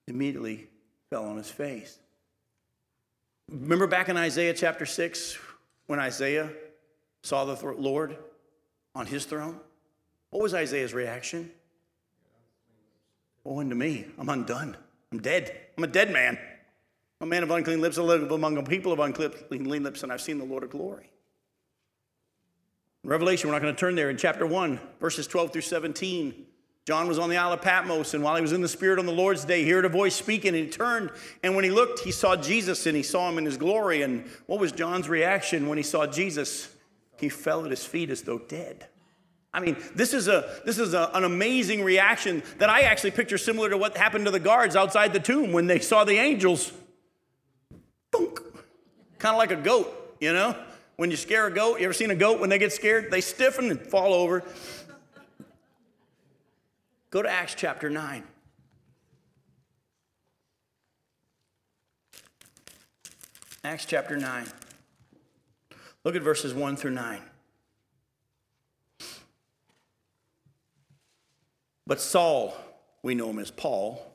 immediately fell on his face. Remember back in Isaiah chapter 6 when Isaiah saw the Lord on his throne? What was Isaiah's reaction? Oh, unto me. I'm undone. I'm dead. I'm a dead man. A man of unclean lips, I live among a people of unclean lips, and I've seen the Lord of glory. In Revelation, we're not going to turn there. In chapter 1, verses 12 through 17, John was on the Isle of Patmos, and while he was in the Spirit on the Lord's day, he heard a voice speaking, and he turned, and when he looked, he saw Jesus, and he saw him in his glory. And what was John's reaction when he saw Jesus? He fell at his feet as though dead. I mean, this is, a, this is a, an amazing reaction that I actually picture similar to what happened to the guards outside the tomb when they saw the angels Kind of like a goat, you know? When you scare a goat, you ever seen a goat when they get scared? They stiffen and fall over. Go to Acts chapter 9. Acts chapter 9. Look at verses 1 through 9. But Saul, we know him as Paul,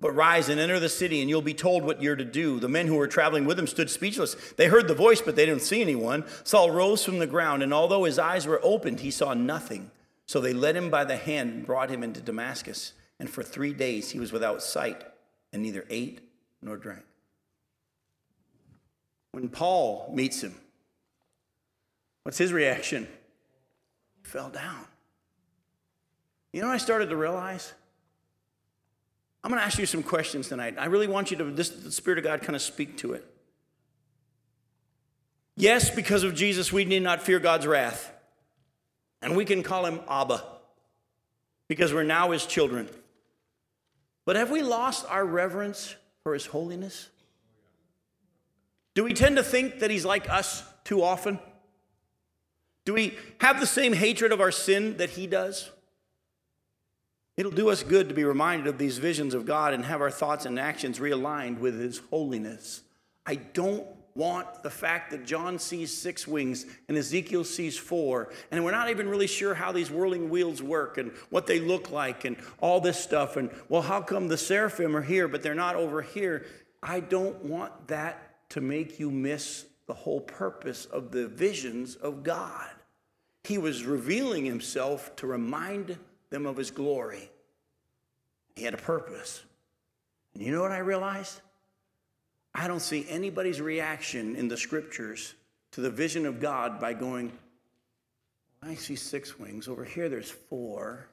But rise and enter the city, and you'll be told what you're to do. The men who were traveling with him stood speechless. They heard the voice, but they didn't see anyone. Saul rose from the ground, and although his eyes were opened, he saw nothing. So they led him by the hand and brought him into Damascus. And for three days he was without sight, and neither ate nor drank. When Paul meets him, what's his reaction? He fell down. You know I started to realize? I'm going to ask you some questions tonight. I really want you to, this, the Spirit of God, kind of speak to it. Yes, because of Jesus, we need not fear God's wrath. And we can call him Abba because we're now his children. But have we lost our reverence for his holiness? Do we tend to think that he's like us too often? Do we have the same hatred of our sin that he does? It'll do us good to be reminded of these visions of God and have our thoughts and actions realigned with His holiness. I don't want the fact that John sees six wings and Ezekiel sees four, and we're not even really sure how these whirling wheels work and what they look like and all this stuff. And well, how come the seraphim are here but they're not over here? I don't want that to make you miss the whole purpose of the visions of God. He was revealing himself to remind them of his glory. He had a purpose. And you know what I realized? I don't see anybody's reaction in the scriptures to the vision of God by going, I see six wings. Over here, there's four.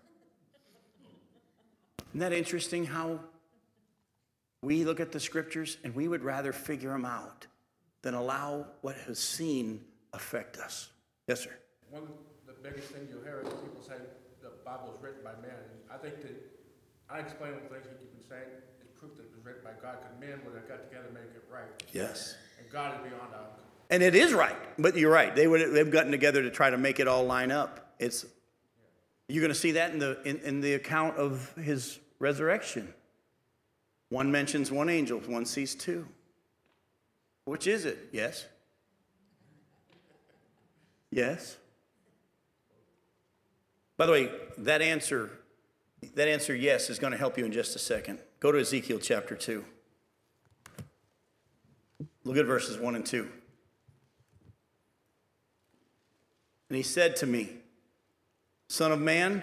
Isn't that interesting how we look at the scriptures and we would rather figure them out than allow what has seen affect us? Yes, sir. One of the biggest things you'll hear is people say, Bible is written by man. And I think that I explain the things that you've been saying is proof that it was written by God because men would have got together and make it right. Yes. And God is beyond our. And it is right, but you're right. They would they've gotten together to try to make it all line up. It's you're going to see that in the in, in the account of his resurrection. One mentions one angel, one sees two. Which is it? Yes. Yes. By the way, that answer, that answer yes is going to help you in just a second. Go to Ezekiel chapter 2. Look at verses 1 and 2. And he said to me, Son of man,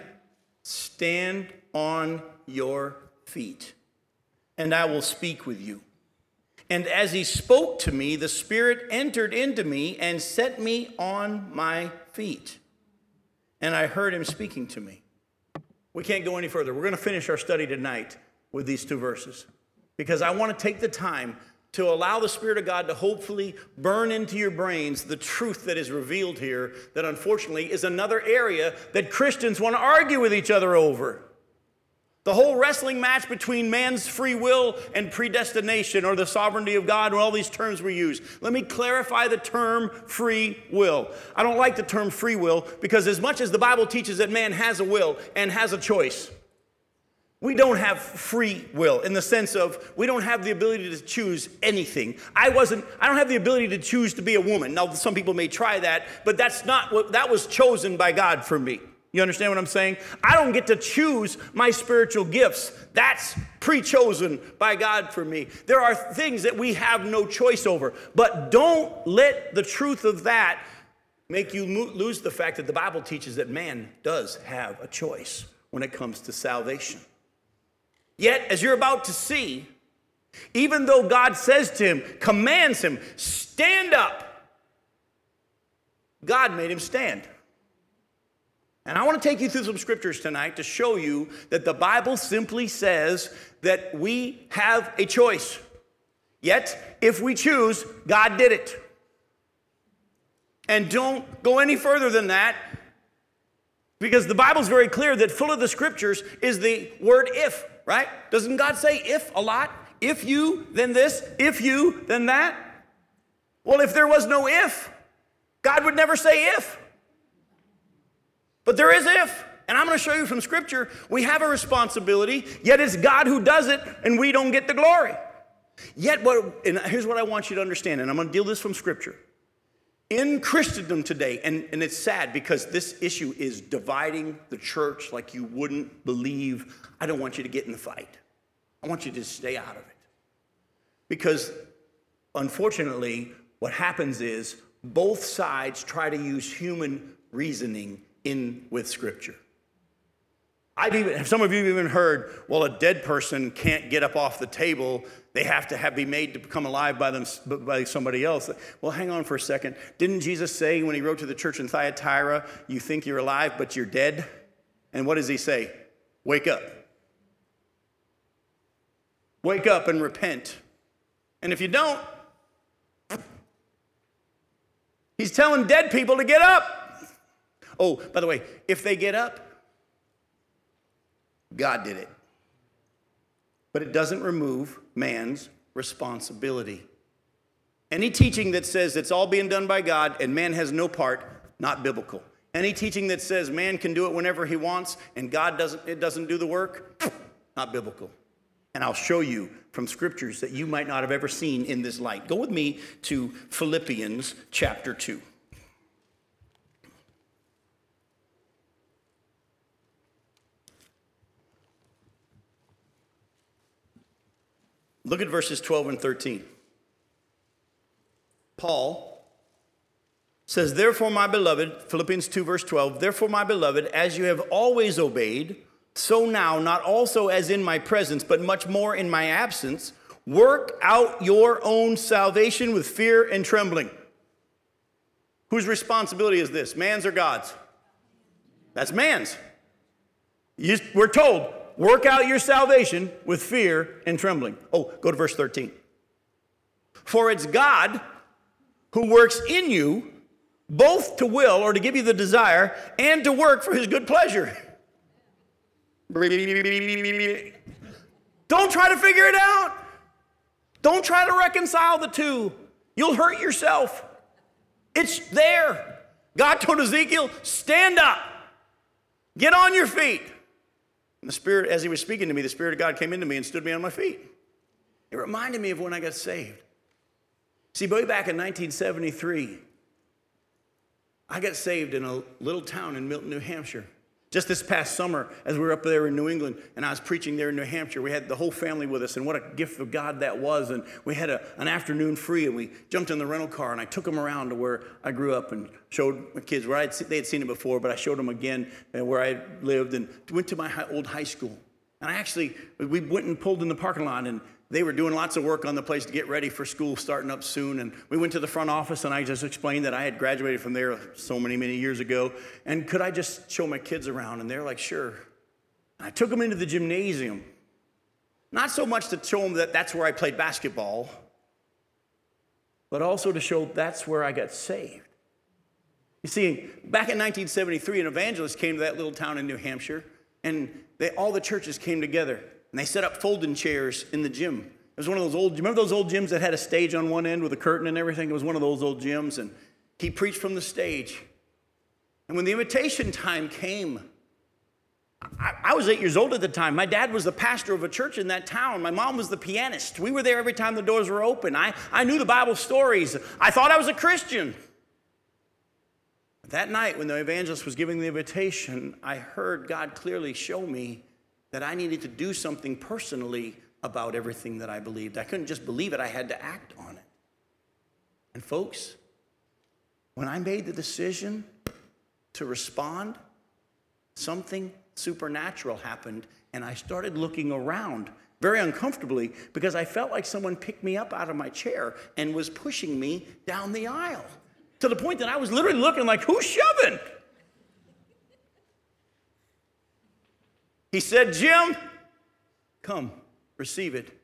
stand on your feet, and I will speak with you. And as he spoke to me, the Spirit entered into me and set me on my feet and I heard him speaking to me. We can't go any further. We're going to finish our study tonight with these two verses because I want to take the time to allow the Spirit of God to hopefully burn into your brains the truth that is revealed here, that unfortunately is another area that Christians want to argue with each other over. The whole wrestling match between man's free will and predestination or the sovereignty of God and all these terms we use. Let me clarify the term free will. I don't like the term free will because, as much as the Bible teaches that man has a will and has a choice, we don't have free will in the sense of we don't have the ability to choose anything. I wasn't, I don't have the ability to choose to be a woman. Now, some people may try that, but that's not what that was chosen by God for me. You understand what I'm saying? I don't get to choose my spiritual gifts. That's pre chosen by God for me. There are things that we have no choice over. But don't let the truth of that make you lose the fact that the Bible teaches that man does have a choice when it comes to salvation. Yet, as you're about to see, even though God says to him, commands him, stand up, God made him stand. And I want to take you through some scriptures tonight to show you that the Bible simply says that we have a choice. Yet, if we choose, God did it. And don't go any further than that because the Bible is very clear that full of the scriptures is the word if. right? Doesn't God say if a lot? If you, then this, if you, then that? Well, if there was no if, God would never say if. But there is if. And I'm going to show you from Scripture, we have a responsibility, yet it's God who does it, and we don't get the glory. Yet, what, and here's what I want you to understand, and I'm going to deal this from Scripture. In Christendom today, and, and it's sad because this issue is dividing the church like you wouldn't believe. I don't want you to get in the fight. I want you to stay out of it. Because unfortunately, what happens is both sides try to use human reasoning in with Scripture. I've even, some of you have even heard, well, a dead person can't get up off the table. They have to have, be made to become alive by, them, by somebody else. Well, hang on for a second. Didn't Jesus say when he wrote to the church in Thyatira, you think you're alive, but you're dead? And what does he say? Wake up. Wake up and repent. And if you don't, he's telling dead people to get up. Oh, by the way, if they get up, God did it. But it doesn't remove man's responsibility. Any teaching that says it's all being done by God and man has no part, not biblical. Any teaching that says man can do it whenever he wants and God doesn't, it doesn't do the work, not biblical. And I'll show you from scriptures that you might not have ever seen in this light. Go with me to Philippians chapter 2. Look at verses 12 and 13. Paul says, Therefore, my beloved, Philippians 2, verse 12, therefore, my beloved, as you have always obeyed, so now, not also as in my presence, but much more in my absence, work out your own salvation with fear and trembling. Whose responsibility is this? Man's or God's? That's man's. We're told, work out your salvation with fear and trembling. Oh, go to verse 13. For it's God who works in you both to will or to give you the desire and to work for his good pleasure. Don't try to figure it out. Don't try to reconcile the two. You'll hurt yourself. It's there. God told Ezekiel, stand up, get on your feet. And the Spirit, as he was speaking to me, the Spirit of God came into me and stood me on my feet. It reminded me of when I got saved. See, way back in 1973, I got saved in a little town in Milton, New Hampshire. Just this past summer, as we were up there in New England, and I was preaching there in New Hampshire, we had the whole family with us, and what a gift of God that was. And we had a, an afternoon free, and we jumped in the rental car, and I took them around to where I grew up and showed my kids where I'd, they had seen it before, but I showed them again uh, where I lived, and went to my high, old high school. And I actually, we went and pulled in the parking lot, and they were doing lots of work on the place to get ready for school starting up soon. And we went to the front office and I just explained that I had graduated from there so many, many years ago. And could I just show my kids around? And they're like, sure. And I took them into the gymnasium. Not so much to show them that that's where I played basketball, but also to show that's where I got saved. You see, back in 1973, an evangelist came to that little town in New Hampshire, and they, all the churches came together. And they set up folding chairs in the gym. It was one of those old, you remember those old gyms that had a stage on one end with a curtain and everything? It was one of those old gyms. And he preached from the stage. And when the invitation time came, I, I, was eight years old at the time. My dad was the pastor of a church in that town. My mom was the pianist. We were there every time the doors were open. I, I knew the Bible stories. I thought I was a Christian. That night, when the evangelist was giving the invitation, I heard God clearly show me that I needed to do something personally about everything that I believed. I couldn't just believe it, I had to act on it. And folks, when I made the decision to respond, something supernatural happened, and I started looking around very uncomfortably because I felt like someone picked me up out of my chair and was pushing me down the aisle to the point that I was literally looking like, who's shoving? He said, Jim, come, receive it.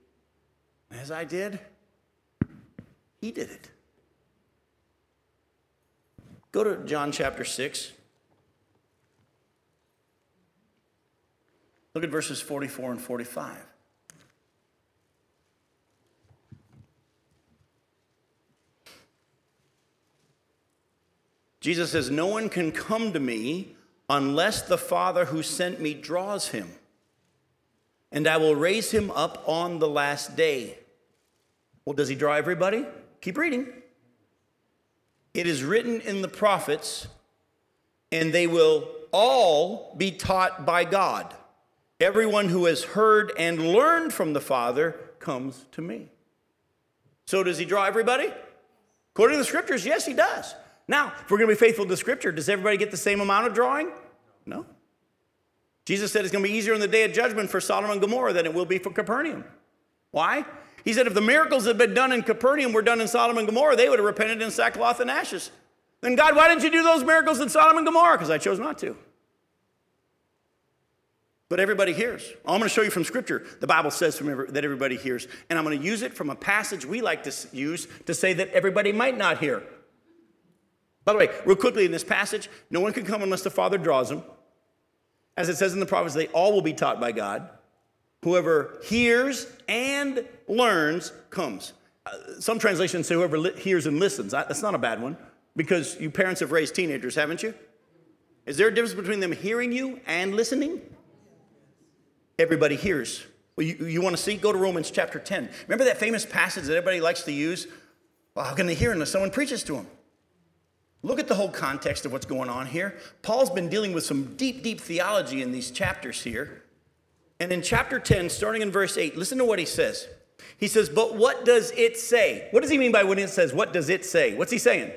As I did, he did it. Go to John chapter 6. Look at verses 44 and 45. Jesus says, No one can come to me unless the Father who sent me draws him, and I will raise him up on the last day. Well, does he draw everybody? Keep reading. It is written in the prophets, and they will all be taught by God. Everyone who has heard and learned from the Father comes to me. So, does he draw everybody? According to the scriptures, yes, he does. Now, if we're going to be faithful to the Scripture, does everybody get the same amount of drawing? No. Jesus said it's going to be easier in the day of judgment for Sodom and Gomorrah than it will be for Capernaum. Why? He said if the miracles had been done in Capernaum were done in Sodom and Gomorrah, they would have repented in sackcloth and ashes. Then, God, why didn't you do those miracles in Sodom and Gomorrah? Because I chose not to. But everybody hears. I'm going to show you from Scripture. The Bible says that everybody hears. And I'm going to use it from a passage we like to use to say that everybody might not hear. By the way, real quickly in this passage, no one can come unless the Father draws them. As it says in the prophets, they all will be taught by God. Whoever hears and learns comes. Uh, some translations say whoever li- hears and listens. I, that's not a bad one because you parents have raised teenagers, haven't you? Is there a difference between them hearing you and listening? Everybody hears. Well, you, you want to see? Go to Romans chapter 10. Remember that famous passage that everybody likes to use? Well, how can they hear unless someone preaches to them? Look at the whole context of what's going on here. Paul's been dealing with some deep, deep theology in these chapters here. And in chapter 10, starting in verse 8, listen to what he says. He says, But what does it say? What does he mean by when it says, What does it say? What's he saying?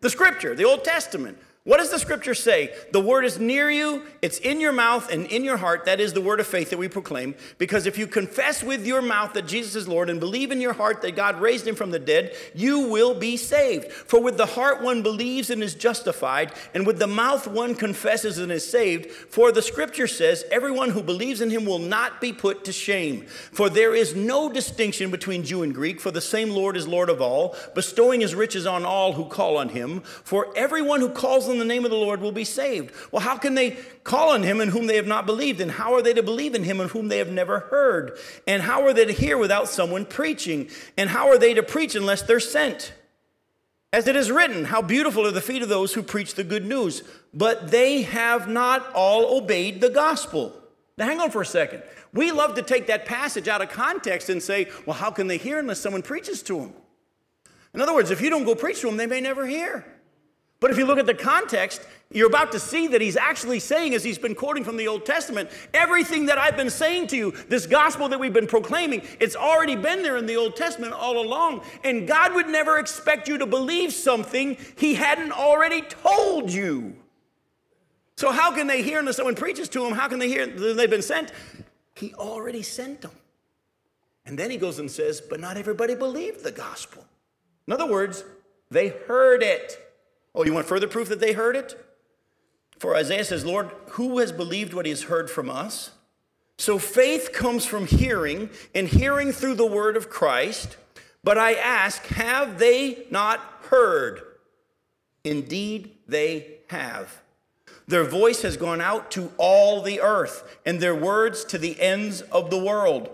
The scripture, the Old Testament. What does the scripture say? The word is near you, it's in your mouth and in your heart. That is the word of faith that we proclaim. Because if you confess with your mouth that Jesus is Lord and believe in your heart that God raised him from the dead, you will be saved. For with the heart one believes and is justified, and with the mouth one confesses and is saved. For the scripture says, everyone who believes in him will not be put to shame. For there is no distinction between Jew and Greek, for the same Lord is Lord of all, bestowing his riches on all who call on him. For everyone who calls on in the name of the Lord will be saved. Well, how can they call on him in whom they have not believed? And how are they to believe in him in whom they have never heard? And how are they to hear without someone preaching? And how are they to preach unless they're sent? As it is written, how beautiful are the feet of those who preach the good news. But they have not all obeyed the gospel. Now, hang on for a second. We love to take that passage out of context and say, well, how can they hear unless someone preaches to them? In other words, if you don't go preach to them, they may never hear. But if you look at the context, you're about to see that he's actually saying, as he's been quoting from the Old Testament, everything that I've been saying to you, this gospel that we've been proclaiming, it's already been there in the Old Testament all along. And God would never expect you to believe something he hadn't already told you. So, how can they hear unless someone preaches to them? How can they hear they've been sent? He already sent them. And then he goes and says, But not everybody believed the gospel. In other words, they heard it. Oh, you want further proof that they heard it? For Isaiah says, Lord, who has believed what he has heard from us? So faith comes from hearing, and hearing through the word of Christ. But I ask, have they not heard? Indeed, they have. Their voice has gone out to all the earth, and their words to the ends of the world.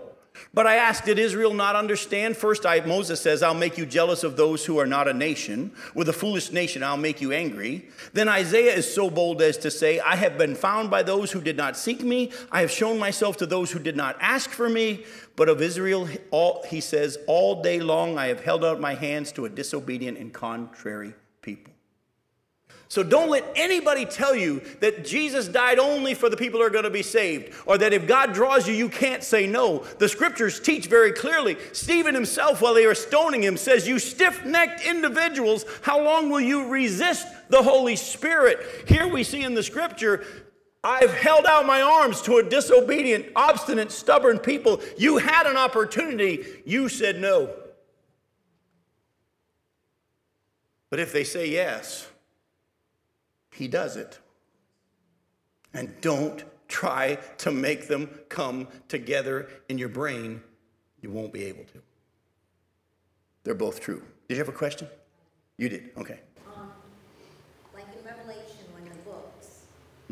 But I asked, did Israel not understand? First, I, Moses says, I'll make you jealous of those who are not a nation. With a foolish nation, I'll make you angry. Then Isaiah is so bold as to say, I have been found by those who did not seek me. I have shown myself to those who did not ask for me. But of Israel, all, he says, all day long I have held out my hands to a disobedient and contrary people. So don't let anybody tell you that Jesus died only for the people who are going to be saved, or that if God draws you, you can't say no. The scriptures teach very clearly. Stephen himself, while they were stoning him, says, You stiff necked individuals, how long will you resist the Holy Spirit? Here we see in the scripture, I've held out my arms to a disobedient, obstinate, stubborn people. You had an opportunity, you said no. But if they say yes, he does it. And don't try to make them come together in your brain. You won't be able to. They're both true. Did you have a question? You did. Okay. Um, like in Revelation, when the books,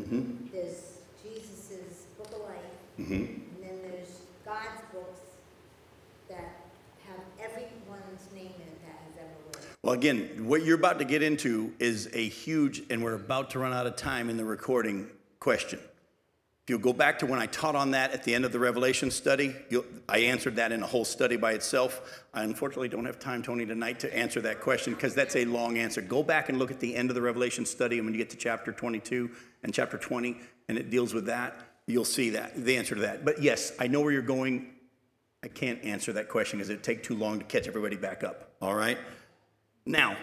mm-hmm. there's Jesus's book of life And then there's God's books that have everyone's name in it that has ever lived. Well, again, what you're about to get into is a huge, and we're about to run out of time in the recording question. If you'll go back to when I taught on that at the end of the Revelation study, I answered that in a whole study by itself. I unfortunately don't have time, Tony, tonight to answer that question because that's a long answer. Go back and look at the end of the Revelation study, and when you get to chapter 22 and chapter 20, and it deals with that, you'll see that, the answer to that. But yes, I know where you're going. I can't answer that question because it'd take too long to catch everybody back up, all right? Now,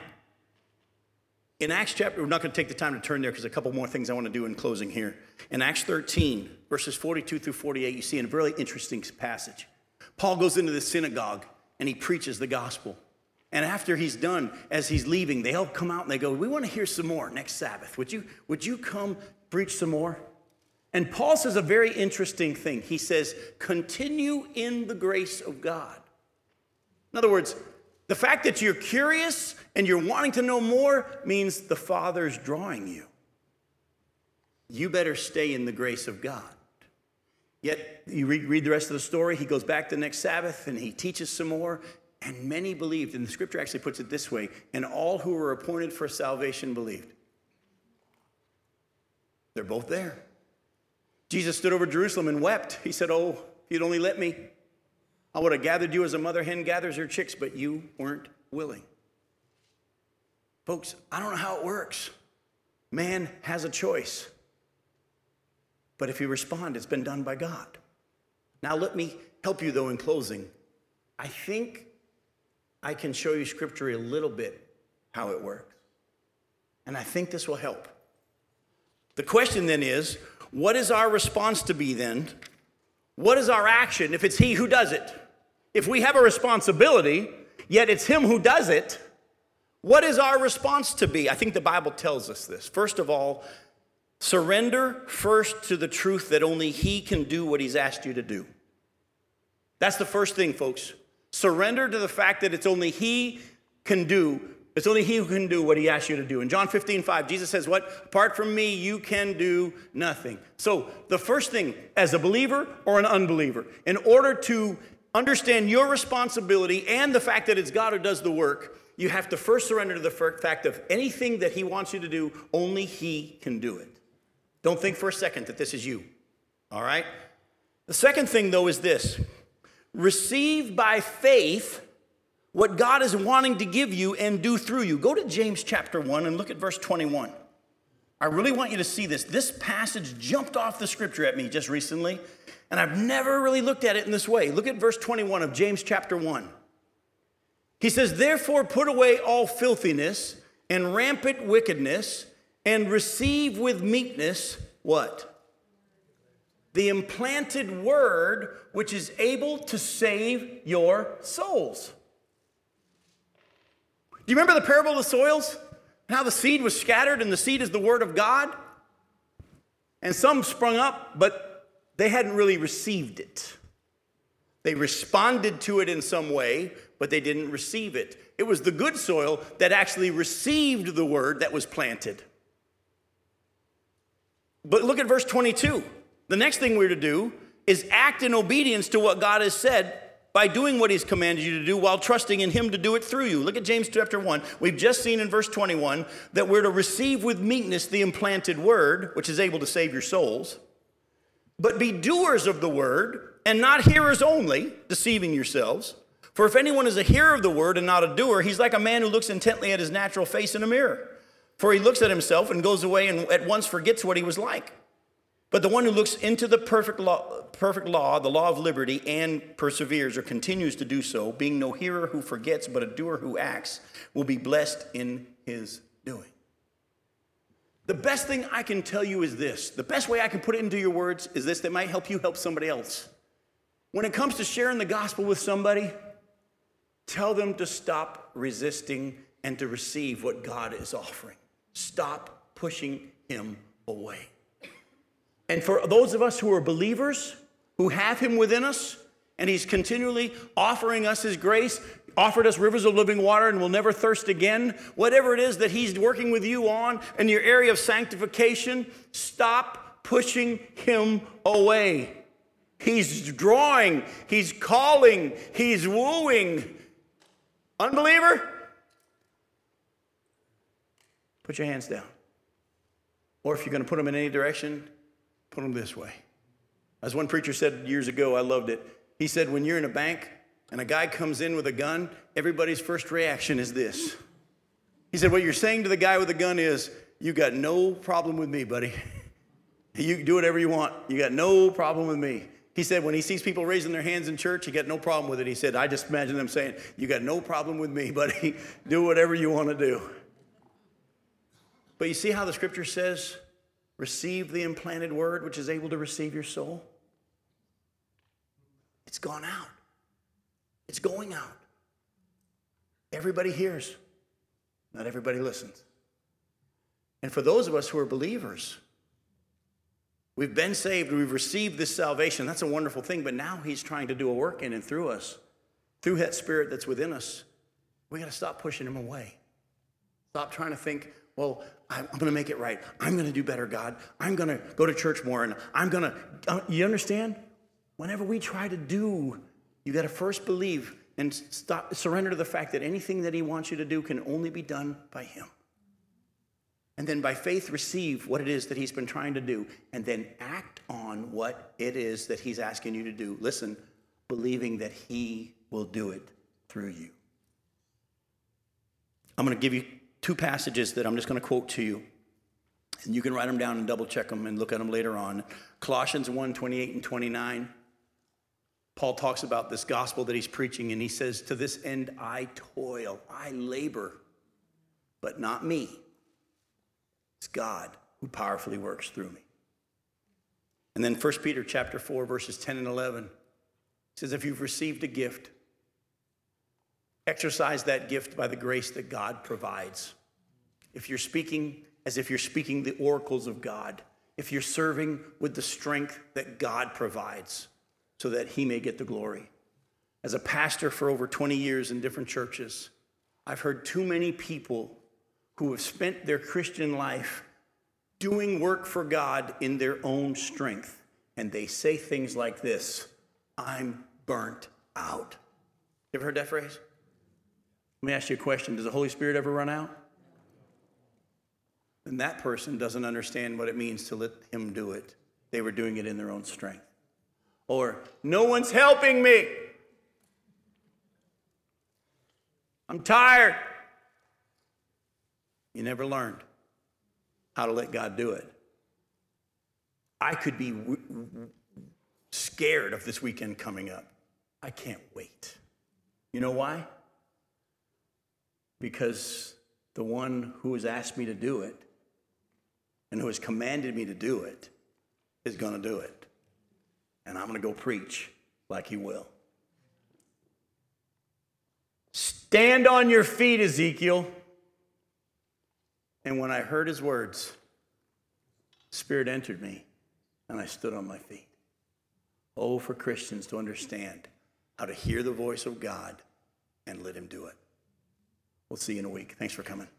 in Acts chapter, we're not going to take the time to turn there because a couple more things I want to do in closing here. In Acts 13, verses 42 through 48, you see a really interesting passage. Paul goes into the synagogue and he preaches the gospel. And after he's done, as he's leaving, they all come out and they go, We want to hear some more next Sabbath. Would you, would you come preach some more? And Paul says a very interesting thing. He says, Continue in the grace of God. In other words, the fact that you're curious and you're wanting to know more means the Father's drawing you. You better stay in the grace of God. Yet, you read, read the rest of the story. He goes back the next Sabbath and he teaches some more. And many believed. And the scripture actually puts it this way and all who were appointed for salvation believed. They're both there. Jesus stood over Jerusalem and wept. He said, Oh, if you'd only let me, I would have gathered you as a mother hen gathers her chicks, but you weren't willing. Folks, I don't know how it works. Man has a choice. But if you respond, it's been done by God. Now, let me help you, though, in closing. I think I can show you scripturally a little bit how it works. And I think this will help. The question then is what is our response to be then? What is our action if it's He who does it? If we have a responsibility, yet it's Him who does it, what is our response to be? I think the Bible tells us this. First of all, surrender first to the truth that only He can do what He's asked you to do. That's the first thing, folks. Surrender to the fact that it's only He can do. It's only He who can do what He asks you to do. In John 15, 5, Jesus says, What? Apart from me, you can do nothing. So, the first thing, as a believer or an unbeliever, in order to understand your responsibility and the fact that it's God who does the work, you have to first surrender to the fact of anything that He wants you to do, only He can do it. Don't think for a second that this is you. All right? The second thing, though, is this receive by faith what God is wanting to give you and do through you. Go to James chapter 1 and look at verse 21. I really want you to see this. This passage jumped off the scripture at me just recently, and I've never really looked at it in this way. Look at verse 21 of James chapter 1. He says, Therefore, put away all filthiness and rampant wickedness, and receive with meekness what? The implanted word which is able to save your souls. Do you remember the parable of the soils? And how the seed was scattered, and the seed is the word of God? And some sprung up, but they hadn't really received it. They responded to it in some way, but they didn't receive it. It was the good soil that actually received the word that was planted. But look at verse 22. The next thing we're to do is act in obedience to what God has said by doing what he's commanded you to do while trusting in him to do it through you. Look at James chapter 1. We've just seen in verse 21 that we're to receive with meekness the implanted word, which is able to save your souls, but be doers of the word and not hearers only, deceiving yourselves. For if anyone is a hearer of the word and not a doer, he's like a man who looks intently at his natural face in a mirror. For he looks at himself and goes away and at once forgets what he was like. But the one who looks into the perfect law, perfect law, the law of liberty, and perseveres or continues to do so, being no hearer who forgets, but a doer who acts, will be blessed in his doing. The best thing I can tell you is this the best way I can put it into your words is this that might help you help somebody else. When it comes to sharing the gospel with somebody, tell them to stop resisting and to receive what God is offering. Stop pushing him away. And for those of us who are believers, who have Him within us, and He's continually offering us His grace, offered us rivers of living water and will never thirst again, whatever it is that He's working with you on in your area of sanctification, stop pushing Him away. He's drawing, he's calling, he's wooing. Unbeliever? Put your hands down. Or if you're going to put them in any direction, put them this way. As one preacher said years ago, I loved it. He said, When you're in a bank and a guy comes in with a gun, everybody's first reaction is this. He said, What you're saying to the guy with the gun is, You got no problem with me, buddy. You do whatever you want. You got no problem with me. He said, when he sees people raising their hands in church, he got no problem with it. He said, I just imagine them saying, You got no problem with me, buddy. do whatever you want to do. But you see how the scripture says, receive the implanted word which is able to receive your soul? It's gone out, it's going out. Everybody hears, not everybody listens. And for those of us who are believers, we've been saved, we've received this salvation. That's a wonderful thing, but now He's trying to do a work in and through us, through that Spirit that's within us. We got to stop pushing Him away. Stop trying to think, well, I'm going to make it right. I'm going to do better, God. I'm going to go to church more. And I'm going to, uh, you understand? Whenever we try to do, you got to first believe and stop, surrender to the fact that anything that He wants you to do can only be done by Him. And then by faith, receive what it is that He's been trying to do, and then act on what it is that He's asking you to do. Listen, believing that He will do it through you. I'm going to give you two passages that I'm just going to quote to you. And you can write them down and double check them and look at them later on. Colossians 1 28 and 29. Paul talks about this gospel that he's preaching, and he says, To this end I toil, I labor, but not me. It's God who powerfully works through me. And then 1 Peter chapter 4, verses 10 and 11 says, If you've received a gift, Exercise that gift by the grace that God provides. If you're speaking as if you're speaking the oracles of God, if you're serving with the strength that God provides so that He may get the glory. As a pastor for over 20 years in different churches, I've heard too many people who have spent their Christian life doing work for God in their own strength. And they say things like this I'm burnt out. You ever heard that phrase? Let me ask you a question Does the Holy Spirit ever run out? And that person doesn't understand what it means to let Him do it. They were doing it in their own strength. Or, no one's helping me. I'm tired. You never learned how to let God do it. I could be w- scared of this weekend coming up. I can't wait. You know why? Because the one who has asked me to do it and who has commanded me to do it is going to do it. And I'm going to go preach like he will. Stand on your feet, Ezekiel. And when I heard his words, Spirit entered me and I stood on my feet. Oh, for Christians to understand how to hear the voice of God and let him do it. We'll see you in a week. Thanks for coming.